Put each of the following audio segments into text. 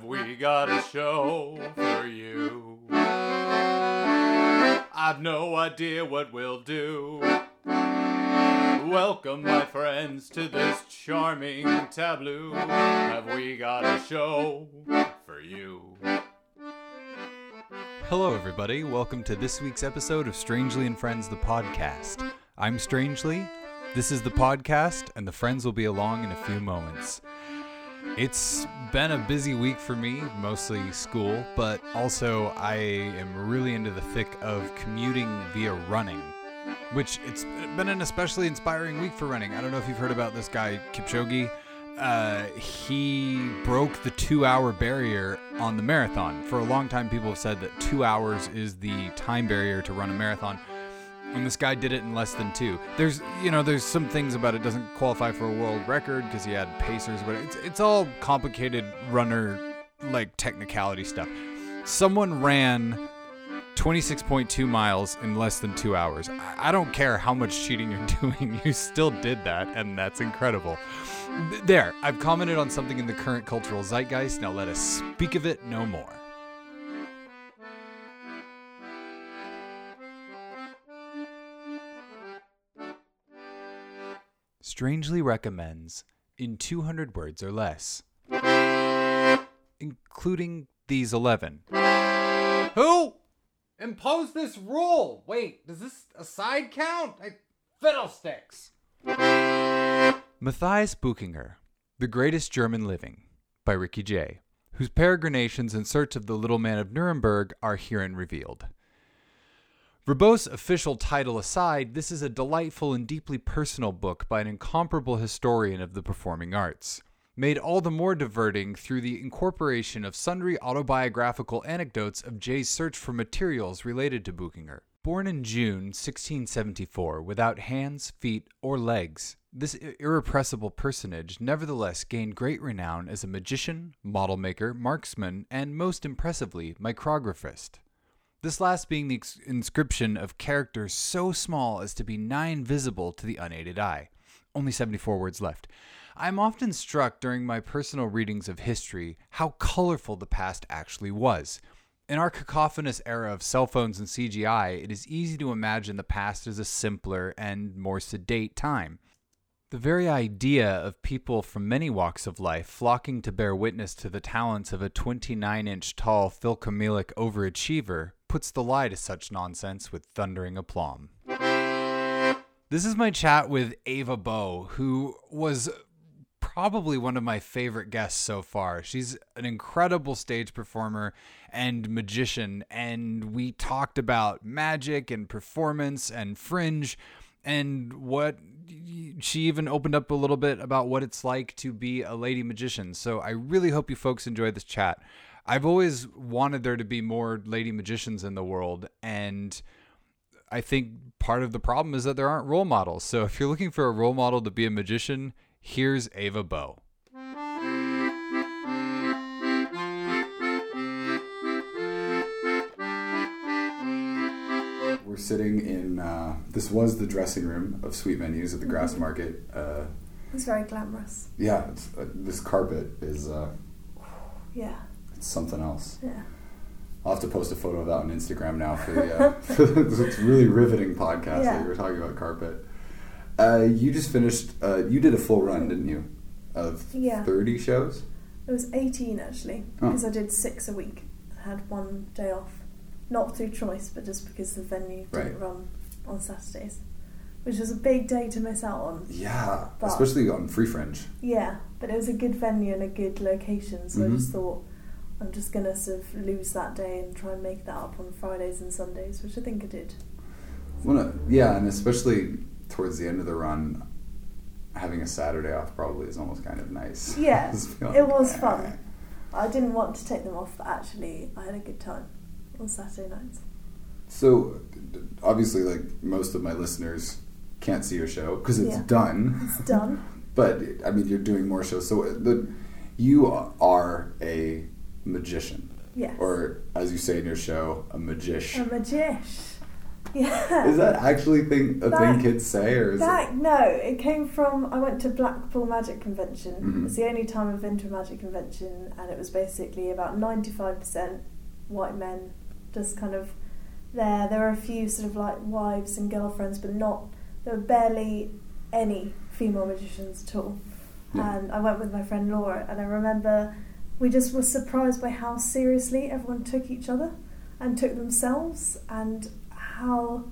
have we got a show for you? I've no idea what we'll do. Welcome, my friends, to this charming tableau. Have we got a show for you? Hello, everybody. Welcome to this week's episode of Strangely and Friends, the podcast. I'm Strangely. This is the podcast, and the friends will be along in a few moments. It's been a busy week for me, mostly school, but also I am really into the thick of commuting via running, which it's been an especially inspiring week for running. I don't know if you've heard about this guy, Kipchoge. Uh, he broke the two hour barrier on the marathon. For a long time, people have said that two hours is the time barrier to run a marathon and this guy did it in less than two. There's, you know, there's some things about it doesn't qualify for a world record because he had pacers, but it's it's all complicated runner like technicality stuff. Someone ran 26.2 miles in less than two hours. I, I don't care how much cheating you're doing, you still did that, and that's incredible. There, I've commented on something in the current cultural zeitgeist. Now let us speak of it no more. Strangely recommends in 200 words or less, including these 11. Who imposed this rule? Wait, does this a side count? I, fiddlesticks. Matthias Buchinger, The Greatest German Living, by Ricky Jay, whose peregrinations in search of the little man of Nuremberg are herein revealed. Verbose official title aside, this is a delightful and deeply personal book by an incomparable historian of the performing arts, made all the more diverting through the incorporation of sundry autobiographical anecdotes of Jay's search for materials related to Buchinger. Born in June 1674 without hands, feet, or legs, this irrepressible personage nevertheless gained great renown as a magician, model maker, marksman, and most impressively, micrographist. This last being the inscription of characters so small as to be nine visible to the unaided eye. Only 74 words left. I am often struck during my personal readings of history how colorful the past actually was. In our cacophonous era of cell phones and CGI, it is easy to imagine the past as a simpler and more sedate time. The very idea of people from many walks of life flocking to bear witness to the talents of a 29 inch tall phocomelic overachiever puts the lie to such nonsense with thundering aplomb. This is my chat with Ava Bow, who was probably one of my favorite guests so far. She's an incredible stage performer and magician, and we talked about magic and performance and fringe and what she even opened up a little bit about what it's like to be a lady magician. So I really hope you folks enjoyed this chat. I've always wanted there to be more lady magicians in the world, and I think part of the problem is that there aren't role models. So if you're looking for a role model to be a magician, here's Ava Bow. We're sitting in. Uh, this was the dressing room of Sweet Venues at the Grass mm-hmm. Market. Uh, it's very glamorous. Yeah, uh, this carpet is. Uh, something else. Yeah. I'll have to post a photo of that on Instagram now for the uh, it's really riveting podcast yeah. that you were talking about carpet. Uh, you just finished. Uh, you did a full run, didn't you? Of yeah. thirty shows. It was eighteen actually, because oh. I did six a week. I had one day off, not through choice, but just because the venue didn't right. run on Saturdays, which was a big day to miss out on. Yeah, but, especially on Free Fringe. Yeah, but it was a good venue and a good location, so mm-hmm. I just thought I'm just gonna sort of lose that day and try and make that up on Fridays and Sundays, which I think I did. Well, no, yeah, and especially towards the end of the run, having a Saturday off probably is almost kind of nice. Yeah, it was fun. I didn't want to take them off, but actually, I had a good time on Saturday nights. So, obviously, like most of my listeners can't see your show because it's yeah. done. It's done. but I mean, you're doing more shows. So uh, the you are a magician. Yes. Or, as you say in your show, a magish. A magish. Yeah. Is that actually thing a That- thing kids say, or is That no, it came from. I went to Blackpool Magic Convention. Mhm. It's the only time I've been to a magic convention, and it was basically about ninety-five percent white men, just kind of there. There were a few sort of like wives and girlfriends, but not. There were barely any female magicians at all. Yeah. And I went with my friend Laura, and I remember we just were surprised by how seriously everyone took each other and took themselves, and how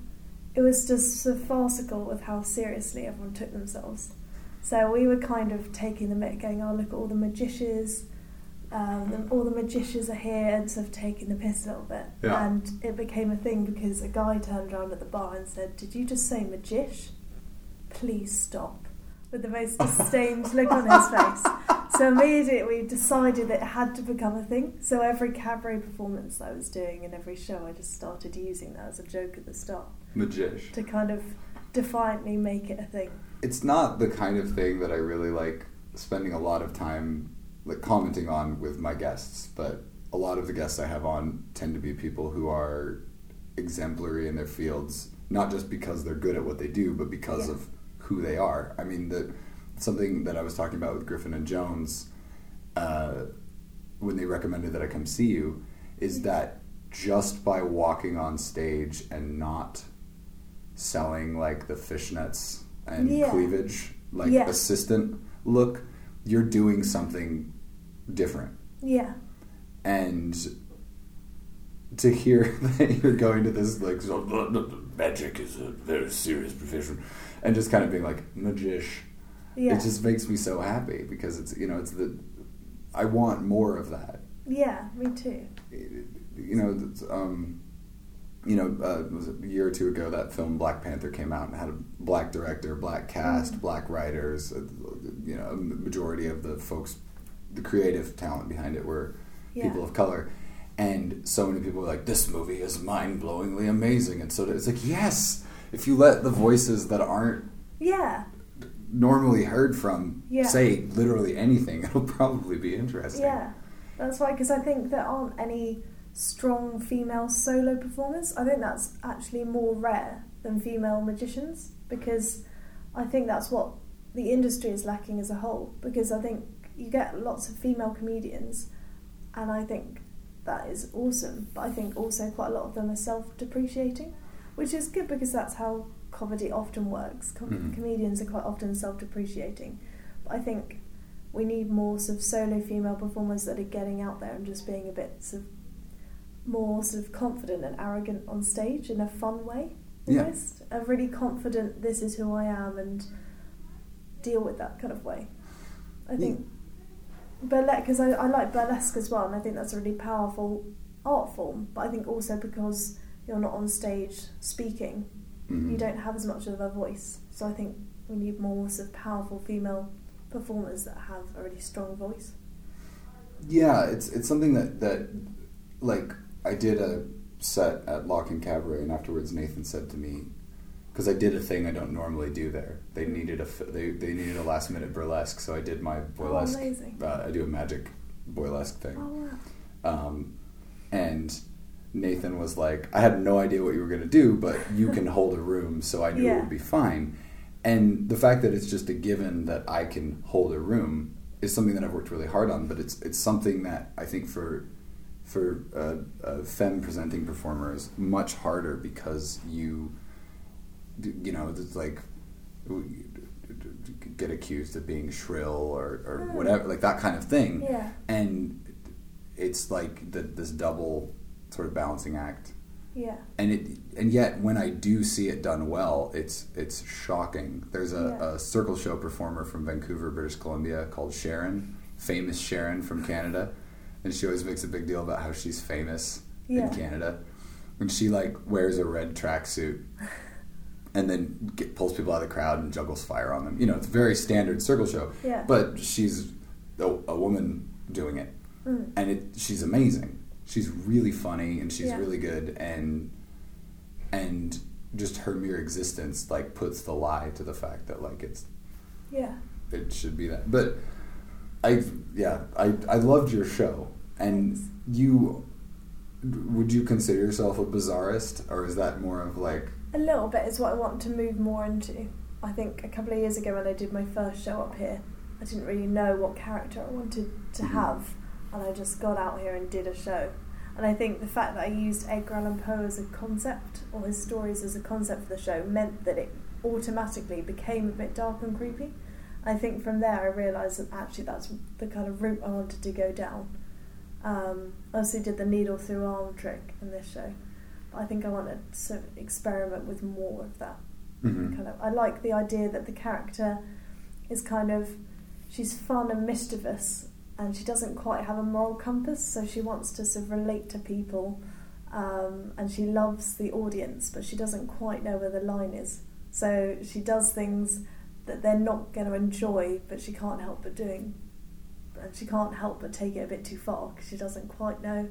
it was just so farcical with how seriously everyone took themselves. So we were kind of taking the mic, going, "Oh, look at all the magicians! Um, all the magicians are here," and sort of taking the piss a little bit. Yeah. And it became a thing because a guy turned around at the bar and said, "Did you just say magish? Please stop." With the most disdained look on his face. So immediately we decided that it had to become a thing. So every cabaret performance I was doing and every show, I just started using that as a joke at the start magish? to kind of defiantly make it a thing. It's not the kind of thing that I really like spending a lot of time like commenting on with my guests, but a lot of the guests I have on tend to be people who are exemplary in their fields, not just because they're good at what they do, but because Yeah. of who they are. I mean, the something that I was talking about with Griffin and Jones uh, when they recommended that I come see you is that just by walking on stage and not selling like the fishnets and Yeah. cleavage, like Yeah. assistant look, you're doing something different. Yeah, And to hear that you're going to this like so, magic is a very serious profession, and just kind of being like magish, yeah, it just makes me so happy because it's you know it's the I want more of that. yeah. Me too. You know, um, you know, uh, was it a year or two ago that film Black Panther came out and had a black director, black cast, Mm. black writers. uh, You know, a majority of the folks, the creative talent behind it were Yeah, people of color. And so many people were like, "This movie is mind-blowingly amazing," and so it's like, yes, if you let the voices that aren't yeah, normally heard from Yeah. say literally anything, it'll probably be interesting. yeah. That's why Because I think there aren't any strong female solo performers. I think that's actually more rare than female magicians because I think that's what the industry is lacking as a whole. Because I think you get lots of female comedians, and I think that is awesome. But I think also quite a lot of them are self-depreciating, which is good because that's how comedy often works. Com- Mhm. Comedians are quite often self-depreciating, but I think we need more sort of solo female performers that are getting out there and just being a bit sort of more sort of confident and arrogant on stage in a fun way. Yeah. Almost a really confident. This is who I am, and deal with that kind of way. I think burlesque because I, I like burlesque as well, and I think that's a really powerful art form. But I think also because you're not on stage speaking, Mhm. you don't have as much of a voice. So I think we need more sort of powerful female performers that have a really strong voice. Yeah, it's it's something that that like I did a set at Lock-in Cabaret, and afterwards Nathan said to me, because I did a thing I don't normally do there. They needed a they they needed a last minute burlesque, so I did my burlesque. Oh, amazing. uh, I do a magic burlesque thing. Oh wow. Um, and Nathan was like, I had no idea what you were going to do, but you can hold a room, so I knew it would be fine. And the fact that it's just a given that I can hold a room is something that I've worked really hard on, but it's it's something that I think for for uh, a femme presenting performer is much harder because you you know it's like get accused of being shrill or, or Mm. whatever like that kind of thing Yeah. and it's like the, this double sort of balancing act Yeah. and it and yet when I do see it done well it's it's shocking there's a, Yeah. a circle show performer from Vancouver British Columbia called Sharon famous Sharon from Canada and she always makes a big deal about how she's famous Yeah. in Canada and she like wears a red tracksuit and then get, pulls people out of the crowd and juggles fire on them you know it's a very standard circle show Yeah. but she's a, a woman doing it Mm. and it she's amazing. She's really funny and she's Yeah. really good and and just her mere existence like puts the lie to the fact that like it's Yeah. it should be that. But I yeah, I I loved your show and you would you consider yourself a bizarrist, or is that more of like a little bit is what I want to move more into. I think a couple of years ago when I did my first show up here, I didn't really know what character I wanted to mm-hmm. have, and I just got out here and did a show. And I think the fact that I used Edgar Allan Poe as a concept, or his stories as a concept for the show, meant that it automatically became a bit dark and creepy. I think from there I realised that actually that's the kind of route I wanted to go down. Um, I also did the needle through arm trick in this show, but I think I wanted to experiment with more of that. Mm-hmm. Kind of, I like the idea that the character is kind of she's fun and mischievous, and she doesn't quite have a moral compass, so she wants to sort of relate to people, um, and she loves the audience, but she doesn't quite know where the line is. So she does things that they're not going to enjoy, but she can't help but doing and she can't help but take it a bit too far because she doesn't quite know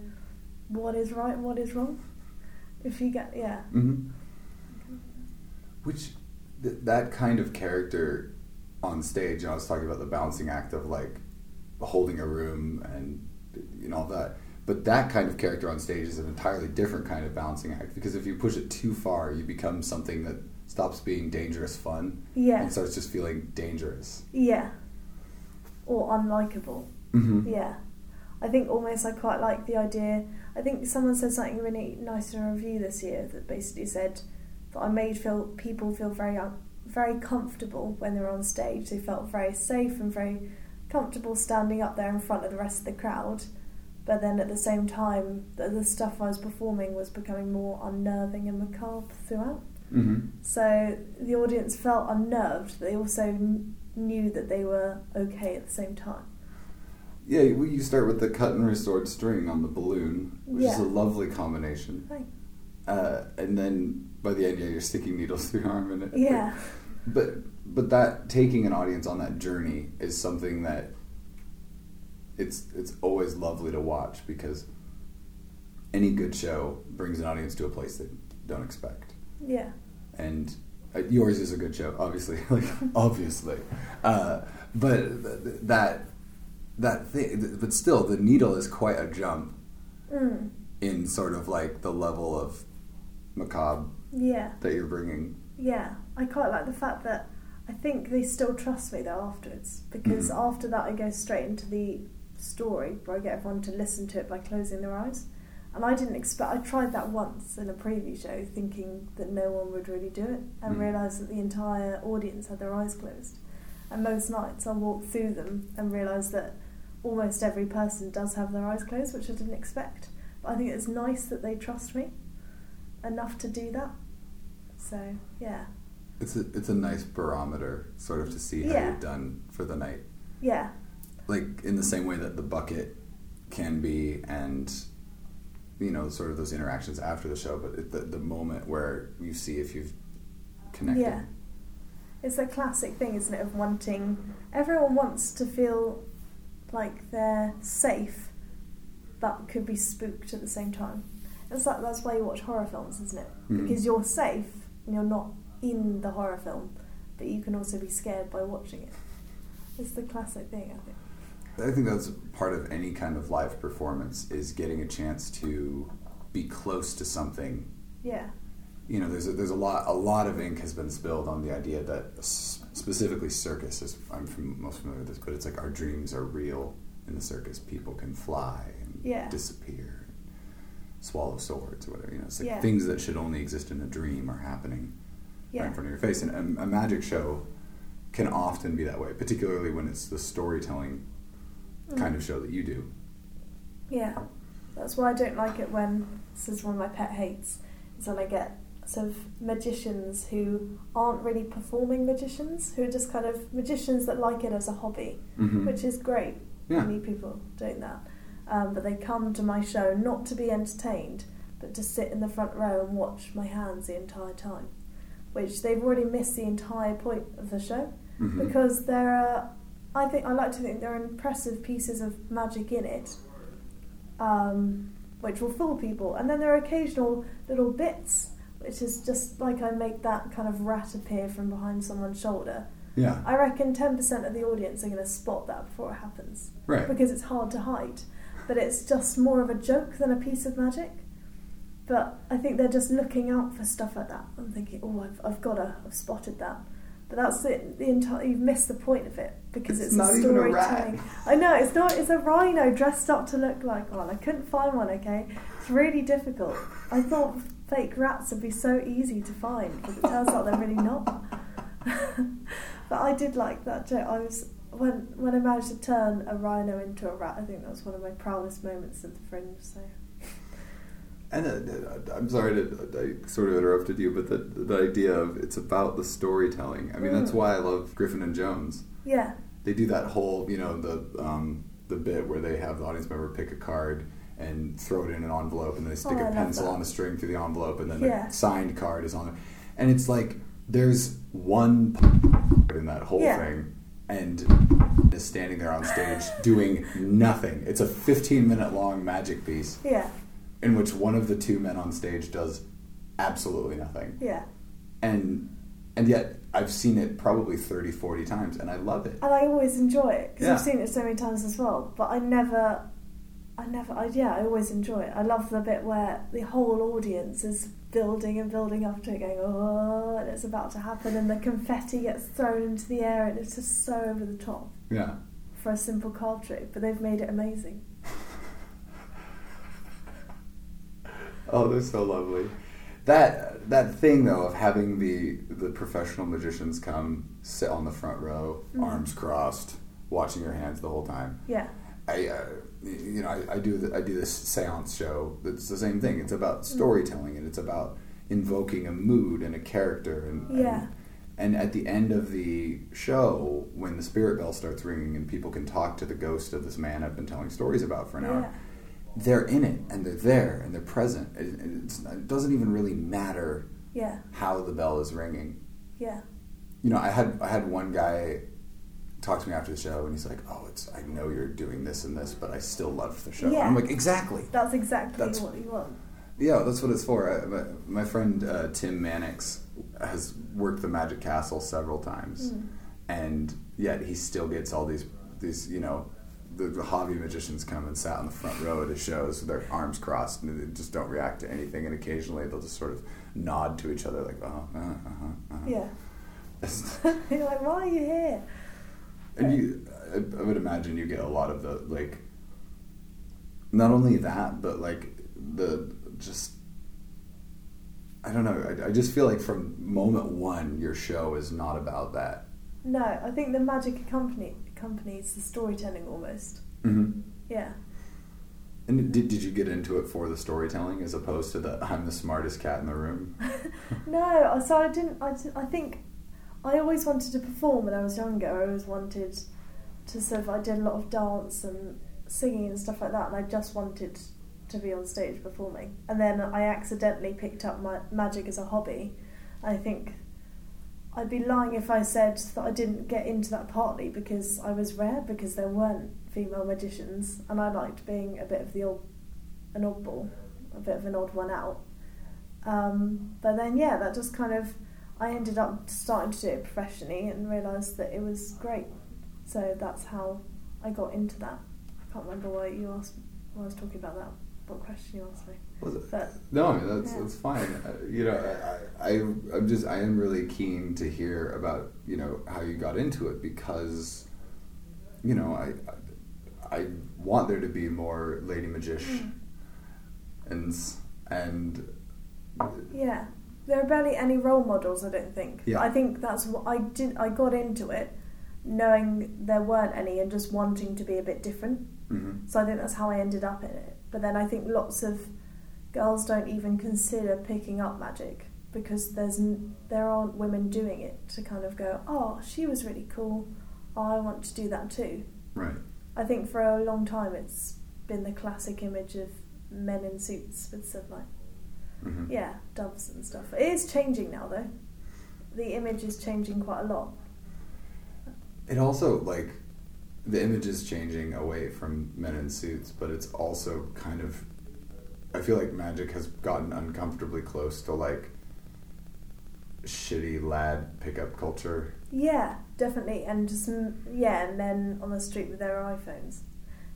what is right and what is wrong. If you get, yeah. Mm-hmm. Which, th- that kind of character on stage, I was talking about the balancing act of like holding a room and you know all that. But that kind of character on stage is an entirely different kind of balancing act because if you push it too far, you become something that stops being dangerous fun. Yeah. And starts just feeling dangerous. Yeah or unlikable. Mm-hmm. Yeah. I think almost I quite like the idea. I think someone said something really nice in a review this year that basically said that I made feel people feel very very comfortable when they're on stage. They felt very safe and very comfortable standing up there in front of the rest of the crowd. But then at the same time, the, the stuff I was performing was becoming more unnerving and macabre throughout. Mm-hmm. So the audience felt unnerved. They also knew that they were okay at the same time. Yeah, you start with the cut and restored string on the balloon, which yeah. is a lovely combination. Right. Uh, and then by the end, yeah, you're sticking needles through your arm in it. Yeah. But but that taking an audience on that journey is something that it's it's always lovely to watch because any good show brings an audience to a place they don't expect. Yeah. And uh, yours is a good show, obviously, like obviously, uh, but that that thing, but still, the needle is quite a jump mm. in sort of like the level of macabre yeah. that you're bringing. Yeah, I quite like the fact that I think they still trust me though afterwards because mm-hmm. after that I go straight into the story where I get everyone to listen to it by closing their eyes. And I didn't expect. I tried that once in a preview show, thinking that no one would really do it, and mm. realised that the entire audience had their eyes closed. And most nights I walk through them and realise that almost every person does have their eyes closed, which I didn't expect. But I think it's nice that they trust me enough to do that. So yeah. It's a it's a nice barometer, sort of, to see how yeah. you've done for the night. Yeah. Like in the same way that the bucket can be, and you know, sort of those interactions after the show, but the, the moment where you see if you've connected. Yeah. It's a classic thing, isn't it, of wanting. Everyone wants to feel like they're safe, but could be spooked at the same time. It's like that's why you watch horror films, isn't it? Mm-hmm. Because you're safe and you're not in the horror film, but you can also be scared by watching it. It's the classic thing, I think. I think that's part of any kind of live performance is getting a chance to be close to something. Yeah. You know, there's a, there's a lot a lot of ink has been spilled on the idea that specifically circus is I'm from, most familiar with this, but it's like our dreams are real in the circus. People can fly and yeah. disappear, and swallow swords or whatever. You know, it's like yeah. things that should only exist in a dream are happening yeah. right in front of your face. And a, a magic show can often be that way, particularly when it's the storytelling mm. kind of show that you do. Yeah, that's why I don't like it when this is one of my pet hates is when I get sort of magicians who aren't really performing magicians, who are just kind of magicians that like it as a hobby, mm-hmm. which is great. Yeah. Many people doing that, um, but they come to my show not to be entertained, but to sit in the front row and watch my hands the entire time, which they've already missed the entire point of the show mm-hmm. because there are I think I like to think there are impressive pieces of magic in it, um, which will fool people, and then there are occasional little bits, which is just like I make that kind of rat appear from behind someone's shoulder. Yeah. I reckon ten percent of the audience are going to spot that before it happens, right? Because it's hard to hide. but it's just more of a joke than a piece of magic. But I think they're just looking out for stuff like that. I'm thinking, oh, I've, I've got to, I've spotted that. But that's the, the entire. You've missed the point of it because It's it's, not a storytelling. I know it's not. It's a rhino dressed up to look like one. I couldn't find one. Okay, it's really difficult. I thought fake rats would be so easy to find, but it turns out they're really not. but I did like that joke. I was when when I managed to turn a rhino into a rat. I think that was one of my proudest moments at the Fringe. So And uh, I'm sorry to I sort of interrupted you, but the the idea of it's about the storytelling. I mean, that's Mm. why I love Griffin and Jones. yeah, They do that whole, you know, the um, the bit where they have the audience member pick a card and throw it in an envelope, and they stick Oh, a pencil on a string through the envelope, and then Yeah. the signed card is on it. And it's like there's one in that whole Yeah. thing, and is standing there on stage doing nothing. It's a 15 minute long magic piece yeah, in which one of the two men on stage does absolutely nothing. yeah. And and yet I've seen it probably 30, 40 times and I love it. And I always enjoy it because Yeah. I've seen it so many times as well. But I never, I never, I, yeah, I always enjoy it. I love the bit where the whole audience is building and building up to it, going, oh, and it's about to happen, and the confetti gets thrown into the air, and it's just so over the top Yeah. for a simple card trick. But they've made it amazing. Oh, they're so lovely. That that thing though of having the the professional magicians come sit on the front row, Mhm. arms crossed, watching your hands the whole time. Yeah, I, uh, you know, I, I do the, I do this séance show. That's the same thing. It's about storytelling and it's about invoking a mood and a character. And Yeah. and, and at the end of the show, when the spirit bell starts ringing and people can talk to the ghost of this man I've been telling stories about for an hour, yeah, they're in it and they're there and they're present. It, it's, it doesn't even really matter yeah, how the bell is ringing. yeah, You know, I had I had one guy talk to me after the show and he's like, "Oh, it's I know you're doing this and this, but I still love the show." Yeah. I'm like, "Exactly." That's exactly That's- what you want. Yeah, that's what it's for. I, my, my friend uh, Tim Mannix has worked the Magic Castle several times, Mm. and yet he still gets all these these you know the, the hobby magicians come and sat on the front row at his shows with their arms crossed and they just don't react to anything, and occasionally they'll just sort of nod to each other like, "Oh, uh, uh-huh, uh-huh." Yeah. You're like, why are you here? And you, I, I would imagine you get a lot of the like. Not only that, but like the just. I don't know. I, I just feel like from moment one, your show is not about that. No, I think the magic company accompanies the storytelling almost. Mm-hmm. Yeah. And did, did you get into it for the storytelling as opposed to the I'm the smartest cat in the room? No, so I didn't. I, I think I always wanted to perform when I was younger. I always wanted to sort of. I did a lot of dance and singing and stuff like that, and I just wanted to be on stage performing. And then I accidentally picked up my magic as a hobby. I think I'd be lying if I said that I didn't get into that partly because I was rare because there weren't female magicians, and I liked being a bit of the odd, an oddball, a bit of an odd one out. Um, but then, yeah, that just kind of, I ended up starting to do it professionally and realised that it was great. So that's how I got into that. I can't remember why you asked, why I was talking about that, what question you asked me. Was it? But No, I mean that's Yeah. that's fine. Uh, you know, I, I I'm just I am really keen to hear about you know how you got into it because you know I I, I want there to be more lady magician and and yeah, there are barely any role models, I don't think. Yeah. I think that's what I did, I got into it knowing there weren't any and just wanting to be a bit different. mhm. So I think that's how I ended up in it. But then I think lots of girls don't even consider picking up magic because there's n- there aren't women doing it to kind of go, oh, she was really cool. I want to do that too. right. I think for a long time it's been the classic image of men in suits with of like hmm yeah doves and stuff. It is changing now though. The image is changing quite a lot. It also like the image is changing away from men in suits, but it's also kind of I feel like magic has gotten uncomfortably close to like shitty lad pickup culture. Yeah, definitely, and just yeah, and men on the street with their iPhones,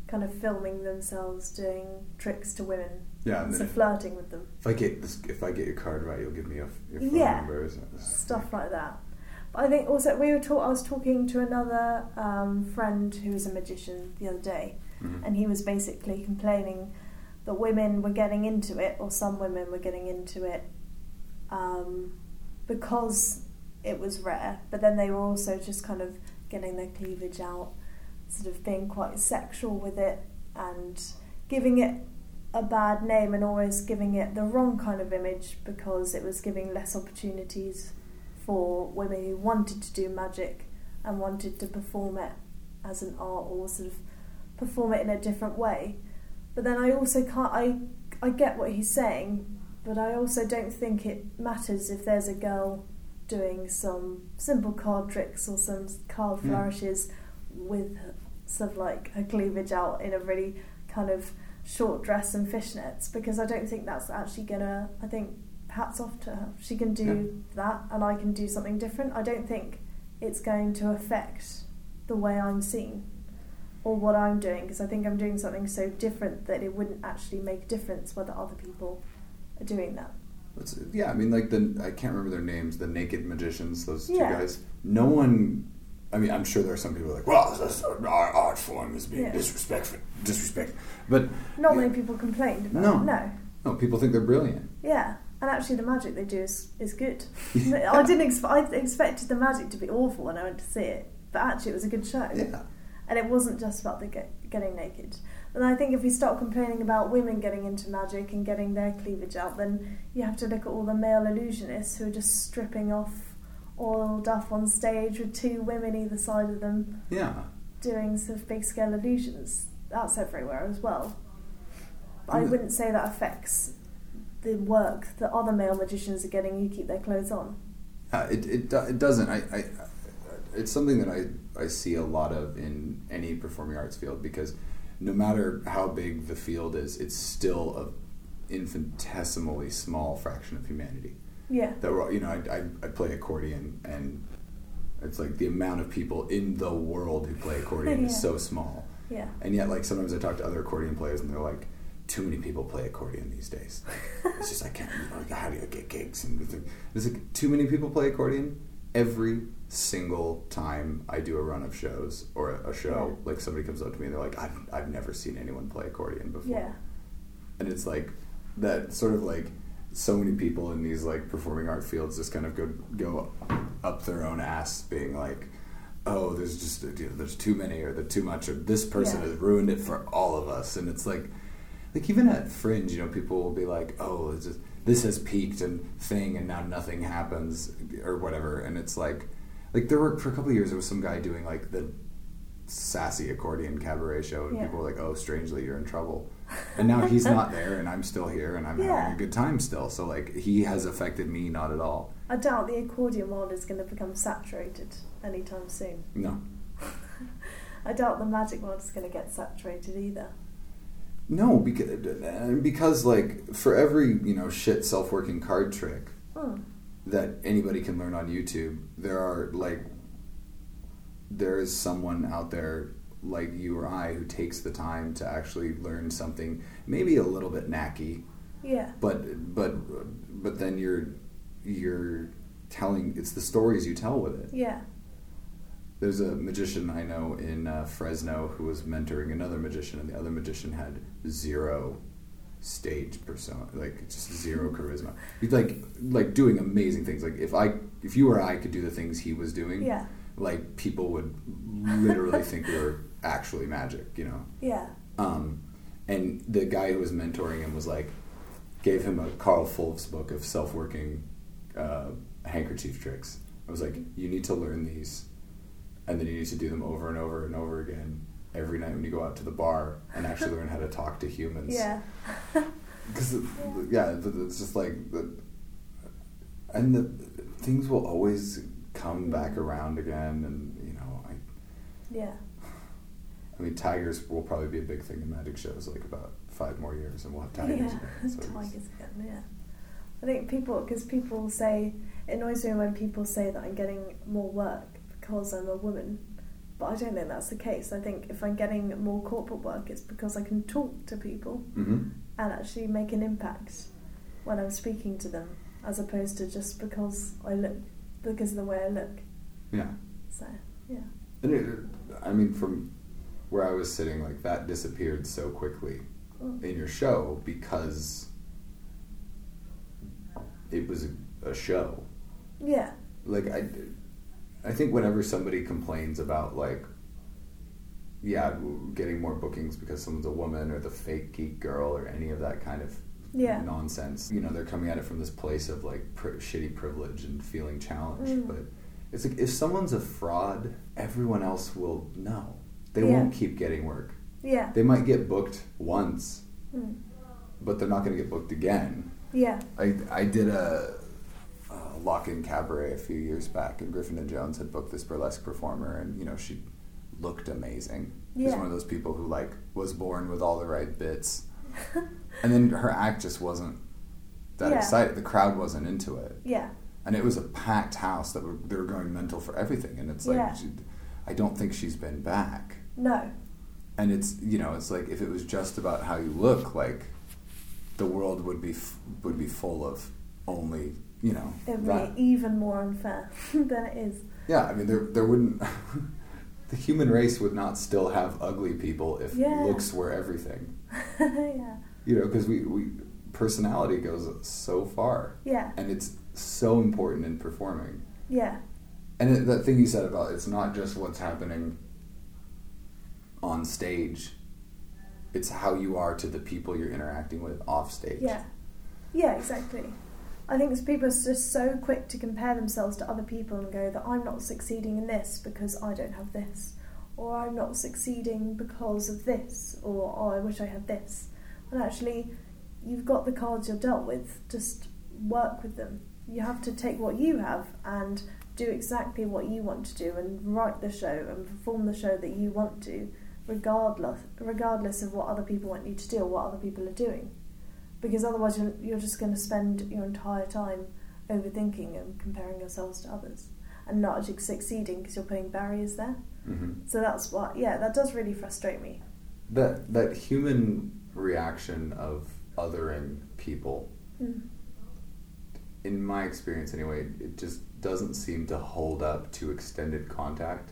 kind of filming themselves doing tricks to women. Yeah, and so flirting with them, if I get this, if I get your card right, you'll give me your, your phone Yeah. number. stuff like that. But I think also we were talk- I was talking to another um, friend who is a magician the other day, Mhm. and he was basically complaining that women were getting into it, or some women were getting into it, um, because it was rare. But then they were also just kind of getting their cleavage out, sort of being quite sexual with it, and giving it a bad name and always giving it the wrong kind of image because it was giving less opportunities for women who wanted to do magic and wanted to perform it as an art or sort of perform it in a different way. But then I also can't I I get what he's saying, but I also don't think it matters if there's a girl doing some simple card tricks or some card Yeah. flourishes with sort of like her cleavage out in a really kind of short dress and fishnets because I don't think that's actually gonna I think hats off to her. She can do that and I can do something different. I don't think it's going to affect the way I'm seen or what I'm doing because I think I'm doing something so different that it wouldn't actually make a difference whether other people are doing that. It's- yeah, I mean, like the I can't remember their names, the naked magicians, those two Yeah. guys. No one. I mean, I'm sure there are some people like, well, this, our art form is being Yeah. disrespectful, disrespectful. But Not Yeah. many people complained about No. it. No. no, people think they're brilliant. Yeah. And actually, the magic they do is, is good. I didn't. Exp- I expected the magic to be awful when I went to see it, but actually, it was a good show. Yeah, and it wasn't just about the get, getting naked. And I think if we stop complaining about women getting into magic and getting their cleavage out, then you have to look at all the male illusionists who are just stripping off all duff on stage with two women either side of them yeah. doing sort of big scale illusions. That's everywhere as well. But I wouldn't say that affects the work that other male magicians are getting who keep their clothes on. Uh, it, it, it doesn't. I, I, it's something that I, I see a lot of in any performing arts field because no matter how big the field is, it's still a infinitesimally small fraction of humanity. Yeah. That we're, all- you know, I, I, I play accordion and it's like the amount of people in the world who play accordion Yeah. is so small. Yeah. And yet, like sometimes I talk to other accordion players, and they're like, "Too many people play accordion these days. it's just I can't. Like, how do you get gigs?" And it's like too many people play accordion. Every single time I do a run of shows or a, show, like somebody comes up to me and they're like, "I've I've never seen anyone play accordion before." Yeah. And it's like that sort of like so many people in these like performing art fields just kind of go go up their own ass, being like, "Oh, there's just you know, there's too many, or the too much, or this person Yeah. has ruined it for all of us." And it's like, like even at Fringe, you know, people will be like, "Oh, it's just, this has peaked and thing, and now nothing happens, or whatever." And it's like, like there were for a couple of years there was some guy doing like the sassy accordion cabaret show, and Yeah. people were like, "Oh, strangely, you're in trouble." And now he's not there, and I'm still here, and I'm Yeah. having a good time still. So like, he has affected me not at all. I doubt the accordion world is going to become saturated anytime soon. No, I doubt the magic world is going to get saturated either. No, because because like for every you know shit self working card trick Hmm. that anybody can learn on YouTube, there are like there is someone out there like you or I who takes the time to actually learn something maybe a little bit knacky, Yeah. but but but then you're you're telling it's the stories you tell with it. Yeah. There's a magician I know in uh, Fresno who was mentoring another magician, and the other magician had zero stage persona, like just zero charisma. He's like like doing amazing things. Like if I if you or I could do the things he was doing, Yeah. like people would literally think we were actually magic, you know. Yeah. Um, and the guy who was mentoring him was like, gave him a Karl Fulves's book of self working uh, handkerchief tricks. I was like, you need to learn these, and then you need to do them over and over and over again every night when you go out to the bar and actually learn how to talk to humans. Yeah. Because yeah, it- it's just like the, and the things will always come back around again, and you know, I Yeah. I mean, tigers will probably be a big thing in magic shows, like about five more years, and we'll have tigers. yeah. So Tigers again. Yeah. I think people, because people say, it annoys me when people say that I'm getting more work because I'm a woman. but I don't think that's the case. I think if I'm getting more corporate work, it's because I can talk to people Mm-hmm. and actually make an impact when I'm speaking to them, as opposed to just because I look, because of the way I look. Yeah. So yeah, And it, I mean, from where I was sitting, like that disappeared so quickly Mm. in your show because it was a, a show. yeah, Like I, I think whenever somebody complains about like, yeah, getting more bookings because someone's a woman or the fake geek girl or any of that kind of Yeah. nonsense, you know, they're coming at it from this place of like pr- shitty privilege and feeling challenged. Mm. But it's like if someone's a fraud, everyone else will know. They Yeah. won't keep getting work. yeah, They might get booked once, mm. but they're not going to get booked again. yeah, I, I did a, a lock-in cabaret a few years back, and Griffin and Jones had booked this burlesque performer, and you know she looked amazing. She's one of those people who like was born with all the right bits, and then her act just wasn't that Yeah. excited. The crowd wasn't into it, yeah, and it was a packed house that were they were going mental for everything, and it's like Yeah. she, I don't think she's been back. no, And it's you know it's like if it was just about how you look, like the world would be f- would be full of only you know it'd that. be even more unfair than it is. Yeah, I mean there there wouldn't the human race would not still have ugly people if Yeah. looks were everything. yeah, You know, because we we personality goes so far, yeah, and it's so important in performing. yeah, And it, that thing you said about it's not just what's happening on stage; it's how you are to the people you're interacting with off stage. yeah, yeah, exactly. I think people are just so quick to compare themselves to other people and go that I'm not succeeding in this because I don't have this, or I'm not succeeding because of this, or oh, I wish I had this. And actually, you've got the cards you're dealt with. Just work with them. You have to take what you have and do exactly what you want to do and write the show and perform the show that you want to, regardless regardless of what other people want you to do or what other people are doing. Because otherwise, you're, you're just going to spend your entire time overthinking and comparing yourselves to others and not actually succeeding because you're putting barriers there. hmm So that's what, yeah, that does really frustrate me. That that human reaction of othering people Mm. in my experience anyway, it just doesn't seem to hold up to extended contact.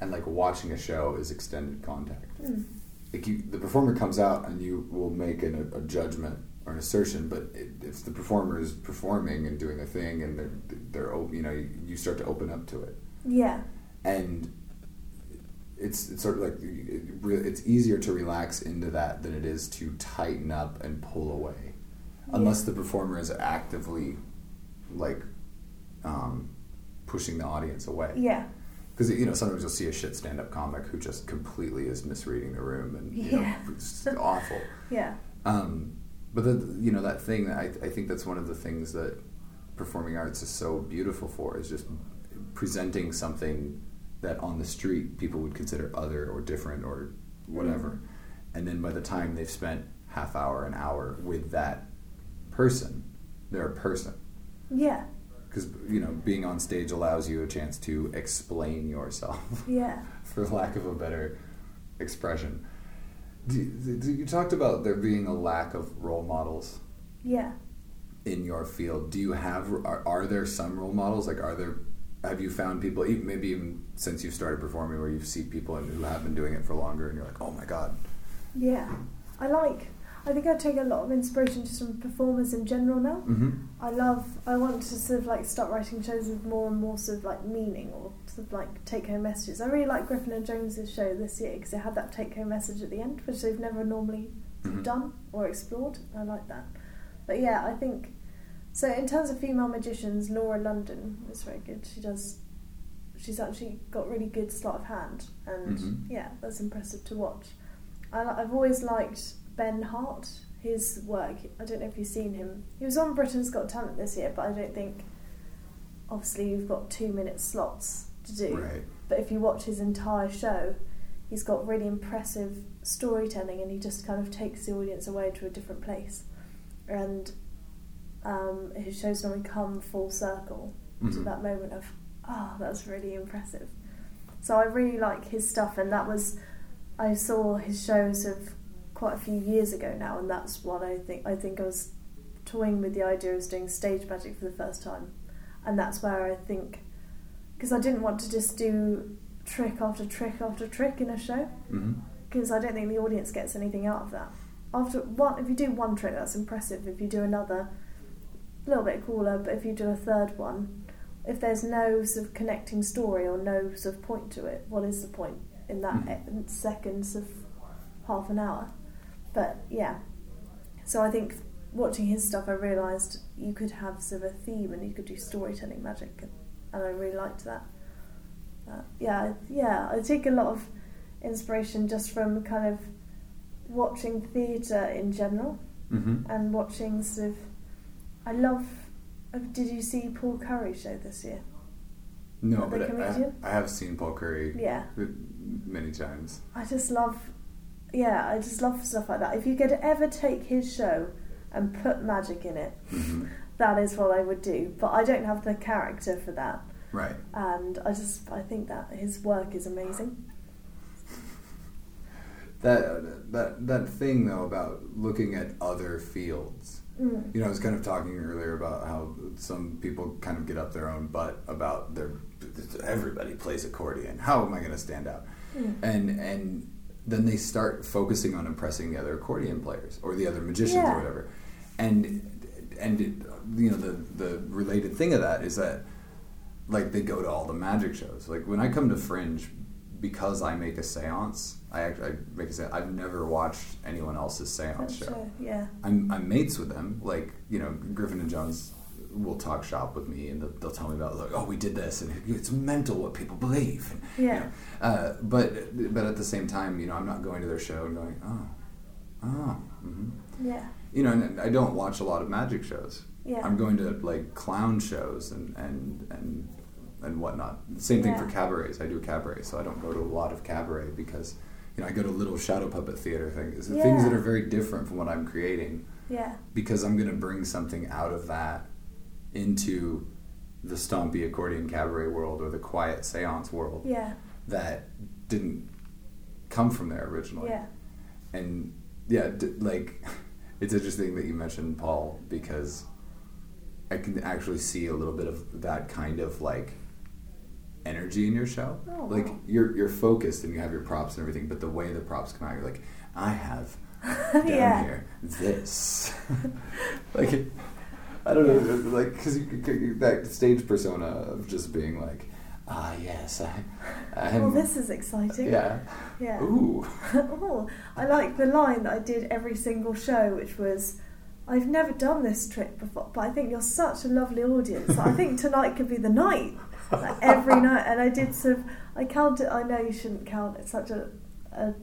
And like watching a show is extended contact. Mm. Like you, the performer comes out and you will make an, a judgment or an assertion, but it, if the performer is performing and doing a thing and they're, they're you know, you, start to open up to it. Yeah, And it's, it's sort of like it's easier to relax into that than it is to tighten up and pull away unless the performer is actively like um, pushing the audience away. yeah, Because you know sometimes you'll see a shit stand-up comic who just completely is misreading the room and you Yeah. know it's awful. yeah, Um, but the, you know that thing I, I think that's one of the things that performing arts is so beautiful for is just presenting something that on the street people would consider other or different or whatever, mm-hmm. and then by the time they've spent half hour an hour with that person, they're a person. Yeah, because you know being on stage allows you a chance to explain yourself. Yeah, for lack of a better expression you talked about there being a lack of role models yeah. in your field do you have are, are there some role models like are there have you found people even- maybe even since you started performing where you see people and who have been doing it for longer and you're like oh my god Yeah, I like. I think I take a lot of inspiration just from performers in general now. mm-hmm. I love. I want to sort of like start writing shows with more and more sort of like meaning or of like take home messages. I really like Griffin and Jones's show this year because they had that take home message at the end, which they've never normally Mhm. done or explored. I like that. But yeah, I think so. In terms of female magicians, Laura London is very good. She does. She's actually got really good sleight of hand, and Mhm. yeah, that's impressive to watch. I, I've always liked Ben Hart. His work. I don't know if you've seen him. He was on Britain's Got Talent this year, but I don't think. Obviously, you've got two minute slots to do. right But if you watch his entire show, he's got really impressive storytelling and he just kind of takes the audience away to a different place. And um, his shows normally come full circle to Mhm. that moment of, ah, that's really impressive. So I really like his stuff, and that was I saw his shows of quite a few years ago now, and that's what I think. I think I was toying with the idea of doing stage magic for the first time, and that's where I think because I didn't want to just do trick after trick after trick in a show because hmm I don't think the audience gets anything out of that. After one, if you do one trick, that's impressive. If you do another, a little bit cooler. But if you do a third one, if there's no sort of connecting story or no sort of point to it, what is the point in that Mhm. e- seconds of half an hour? But yeah, so I think watching his stuff, I realised you could have sort of a theme and you could do storytelling magic, and, I really liked that. Uh, yeah, yeah, I take a lot of inspiration just from kind of watching theatre in general hmm and watching sort of. I love. uh, Did you see Paul Curry show this year? No, The but I, comedian? I have seen Paul Curry Yeah, many times. I just love. Yeah, I just love stuff like that. If you could ever take his show and put magic in it, hmm that is what I would do. But I don't have the character for that, Right. and I just I think that his work is amazing. That that that thing though about looking at other fields. Mm. You know, I was kind of talking earlier about how some people kind of get up their own butt about their everybody plays accordion. How am I going to stand out? Mm. And and then they start focusing on impressing the other accordion players or the other magicians Yeah. or whatever. And and it, you know the the related thing of that is that like they go to all the magic shows. Like when I come to Fringe, because I make a séance, I actually I make a séance. I've never watched anyone else's séance show. yeah. I'm, I'm mates with them. Like, you know, Griffin and Jones will talk shop with me and they'll, they'll tell me about, like, oh, we did this and it's mental what people believe. And, you Yeah. know, uh, but, but at the same time, you know, I'm not going to their show and going, oh, oh, hmm Yeah. You know, and I don't watch a lot of magic shows. Yeah. I'm going to like clown shows and, and, and, and whatnot. Same thing Yeah. for cabarets. I do a cabaret, so I don't go to a lot of cabaret because, you know, I go to little shadow puppet theater things, things that are very different from what I'm creating Yeah. because I'm going to bring something out of that into the stompy accordion cabaret world or the quiet seance world Yeah. that didn't come from there originally. Yeah. And yeah, d- like it's interesting that you mentioned Paul because I can actually see a little bit of that kind of like energy in your show. Oh, like wow. you're you're focused and you have your props and everything, but the way the props come out, you're like, I have down Yeah. here this. like I don't know, like because that stage persona of just being like, ah yes, I, I'm, Well, this is exciting. yeah, Yeah. ooh, oh, I like the line that I did every single show, which was, "I've never done this trick before, but I think you're such a lovely audience. I think tonight could be the night." Like every night, and I did sort of. I counted. I know you shouldn't count. It's such a, a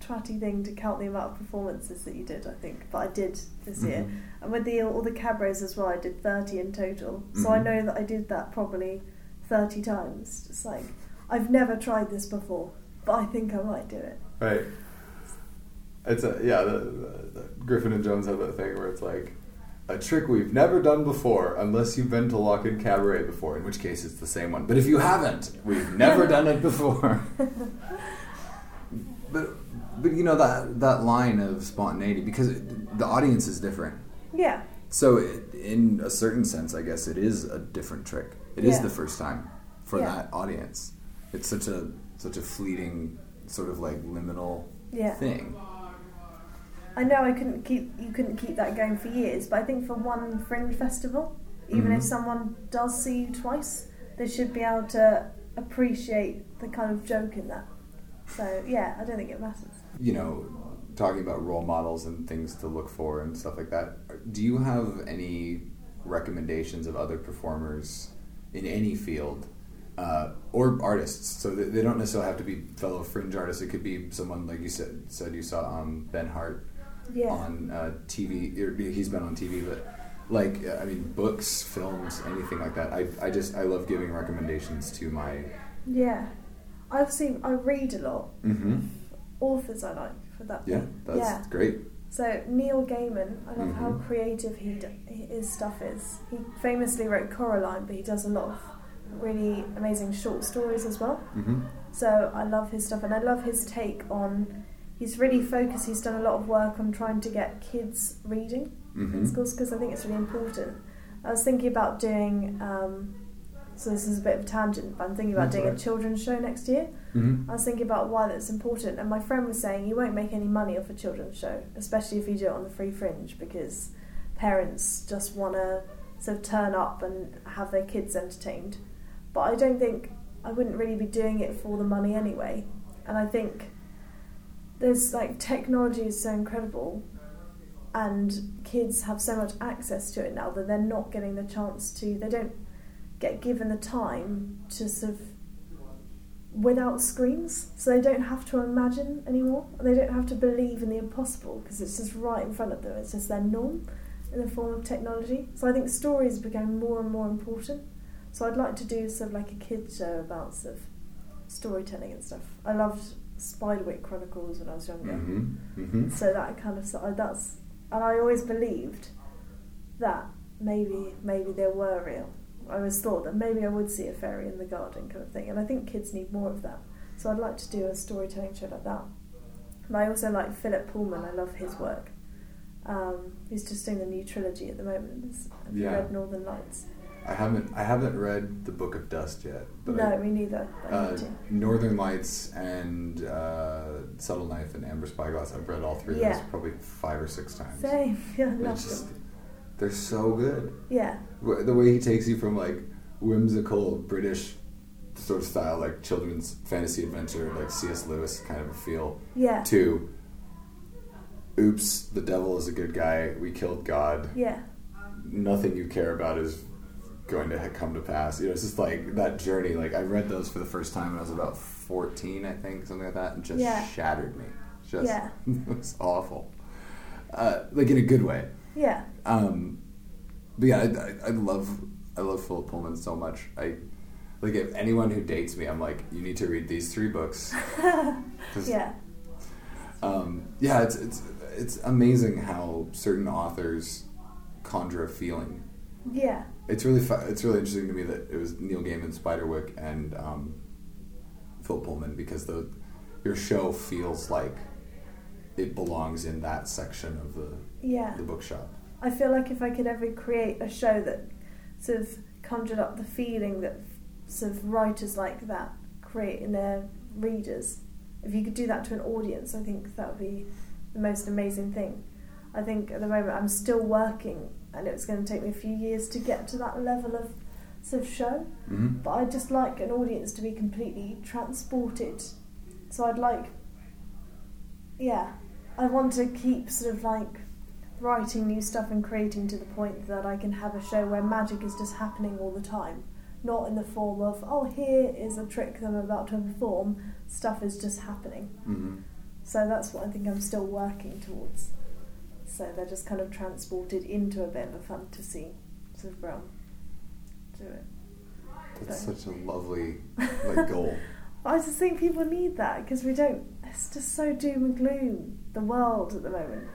twatty thing to count the amount of performances that you did. I think, but I did this year, Mhm. and with the all the cabarets as well. I did thirty in total, so I Mhm. know that I did that probably thirty times. It's like I've never tried this before, but I think I might do it. Right. It's a yeah. The, the, the Griffin and Jones have that thing where it's like a trick we've never done before, unless you've been to Lock-in Cabaret before, in which case it's the same one. But if you haven't, we've never done it before. but but you know that that line of spontaneity because it, the audience is different. Yeah, So it, in a certain sense, I guess it is a different trick. It is Yeah. the first time for Yeah. that audience. It's such a such a fleeting sort of like liminal yeah. thing. I know I couldn't keep you couldn't keep that going for years, but I think for one fringe festival, even Mhm. if someone does see you twice, they should be able to appreciate the kind of joke in that. So yeah, I don't think it matters. You know, talking about role models and things to look for and stuff like that. Do you have any recommendations of other performers in any field? Uh, or artists, so they, they don't necessarily have to be fellow fringe artists. It could be someone like you said. Said you saw um, Ben Hart Yeah. on uh, TV. He's been on TV, but like uh, I mean, books, films, anything like that. I, I just I love giving recommendations to my. Yeah. I've seen I read a lot. Mm-hmm. Authors I like for that. Yeah, thing. that's yeah. great. So Neil Gaiman, I love how Mhm. creative he d- his stuff is. He famously wrote Coraline, but he does a lot of really amazing short stories as well. Mm-hmm. So I love his stuff, and I love his take on. He's really focused. He's done a lot of work on trying to get kids reading Mm-hmm. in schools because I think it's really important. I was thinking about doing. Um, so this is a bit of a tangent, but I'm thinking about That's doing right. a children's show next year. Mm-hmm. I was thinking about why that's important, and my friend was saying you won't make any money off a children's show, especially if you do it on the free fringe, because parents just want to sort of turn up and have their kids entertained. But I don't think I wouldn't really be doing it for the money anyway, and I think there's like technology is so incredible, and kids have so much access to it now that they're not getting the chance to. They don't get given the time to sort of without screens, so they don't have to imagine anymore. They don't have to believe in the impossible because it's just right in front of them. It's just their norm in the form of technology. So I think stories become more and more important. So I'd like to do sort of like a kids show about sort of storytelling and stuff. I loved Spiderwick Chronicles when I was younger. Mm-hmm. Mm-hmm. So that kind of so that's and I always believed that maybe maybe they were real. I always thought that maybe I would see a fairy in the garden kind of thing, and I think kids need more of that. So I'd like to do a storytelling show like that. And I also like Philip Pullman. I love his work. Um, he's just doing the new trilogy at the moment. Have you Yeah. read Northern Lights? I haven't I haven't read the Book of Dust yet, but I- no, me neither. Uh. Northern Lights and uh, Subtle Knife and Amber Spyglass. I've read all three of Yeah. those probably five or six times. Same. Yeah, I love just them. They're so good. Yeah, The way he takes you from like whimsical British sort of style, like children's fantasy adventure, like C.S. Lewis kind of a feel, yeah, to oops, the devil is a good guy. We killed God. yeah, Nothing you care about is going to come to pass. You know, it's just like that journey. Like I read those for the first time when I was about fourteen, I think, something like that, and just Yeah. shattered me. Just Yeah. it was awful. Uh, like in a good way. Yeah, Um, but yeah, I, I, I love I love Philip Pullman so much. I like if anyone who dates me, I'm like, you need to read these three books. yeah, Um, yeah, it's it's it's amazing how certain authors conjure a feeling. yeah, It's really fu- it's really interesting to me that it was Neil Gaiman, Spiderwick, and um, Philip Pullman because the your show feels like it belongs in that section of the yeah. the bookshop. I feel like if I could ever create a show that sort of conjured up the feeling that sort of writers like that create in their readers, if you could do that to an audience, I think that would be the most amazing thing. I think at the moment I'm still working, and it's going to take me a few years to get to that level of sort of show. Mm-hmm. But I'd just like an audience to be completely transported. So I'd like, yeah, I want to keep sort of like writing new stuff and creating to the point that I can have a show where magic is just happening all the time. Not in the form of, oh, here is a trick that I'm about to perform. Stuff is just happening. Mm-hmm. So that's what I think I'm still working towards. So they're just kind of transported into a bit of a fantasy sort of realm. Do it. That's So- such a lovely like goal. I just think people need that because we don't. It's just so doom and gloom the world at the moment,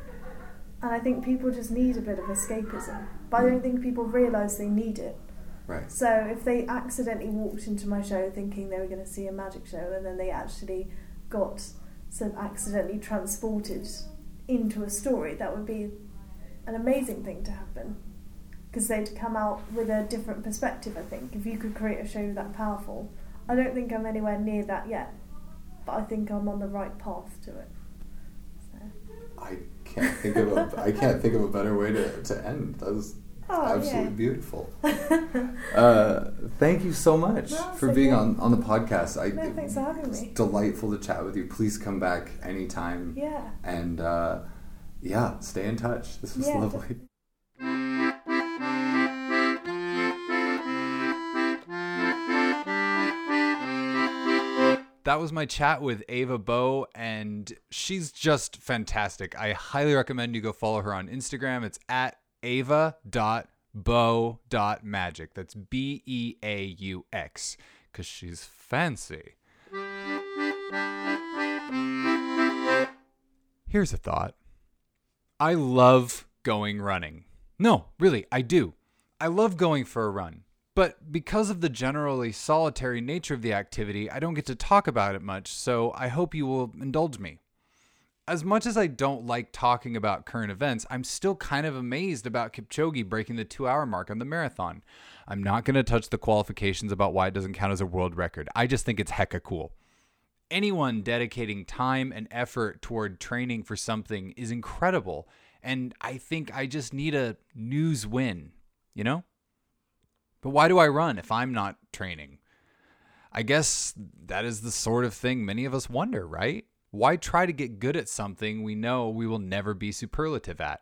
and I think people just need a bit of escapism. But I don't think people realise they need it. Right. So if they accidentally walked into my show thinking they were going to see a magic show, and then they actually got sort of accidentally transported into a story, that would be an amazing thing to happen. Because they'd come out with a different perspective. I think if you could create a show that powerful, I don't think I'm anywhere near that yet, but I think I'm on the right path to it. I can't think of a I can't think of a better way to, to end. That was Oh, absolutely yeah. beautiful. Uh, thank you so much No, for being on, on the podcast. I, No, thanks for having me. delightful to chat with you. Please come back anytime. Yeah. And uh, yeah, stay in touch. This was Yeah, lovely. That was my chat with Ava Beaux, and she's just fantastic. I highly recommend you go follow her on Instagram. It's at ava.beaux.magic. That's B E A U X, because she's fancy. Here's a thought I love going running. No, really, I do. I love going for a run. But because of the generally solitary nature of the activity, I don't get to talk about it much, so I hope you will indulge me. As much as I don't like talking about current events, I'm still kind of amazed about Kipchoge breaking the two hour mark on the marathon. I'm not going to touch the qualifications about why it doesn't count as a world record. I just think it's hecka cool. Anyone dedicating time and effort toward training for something is incredible, and I think I just need a news win, you know? But why do I run if I'm not training? I guess that is the sort of thing many of us wonder, right? Why try to get good at something we know we will never be superlative at?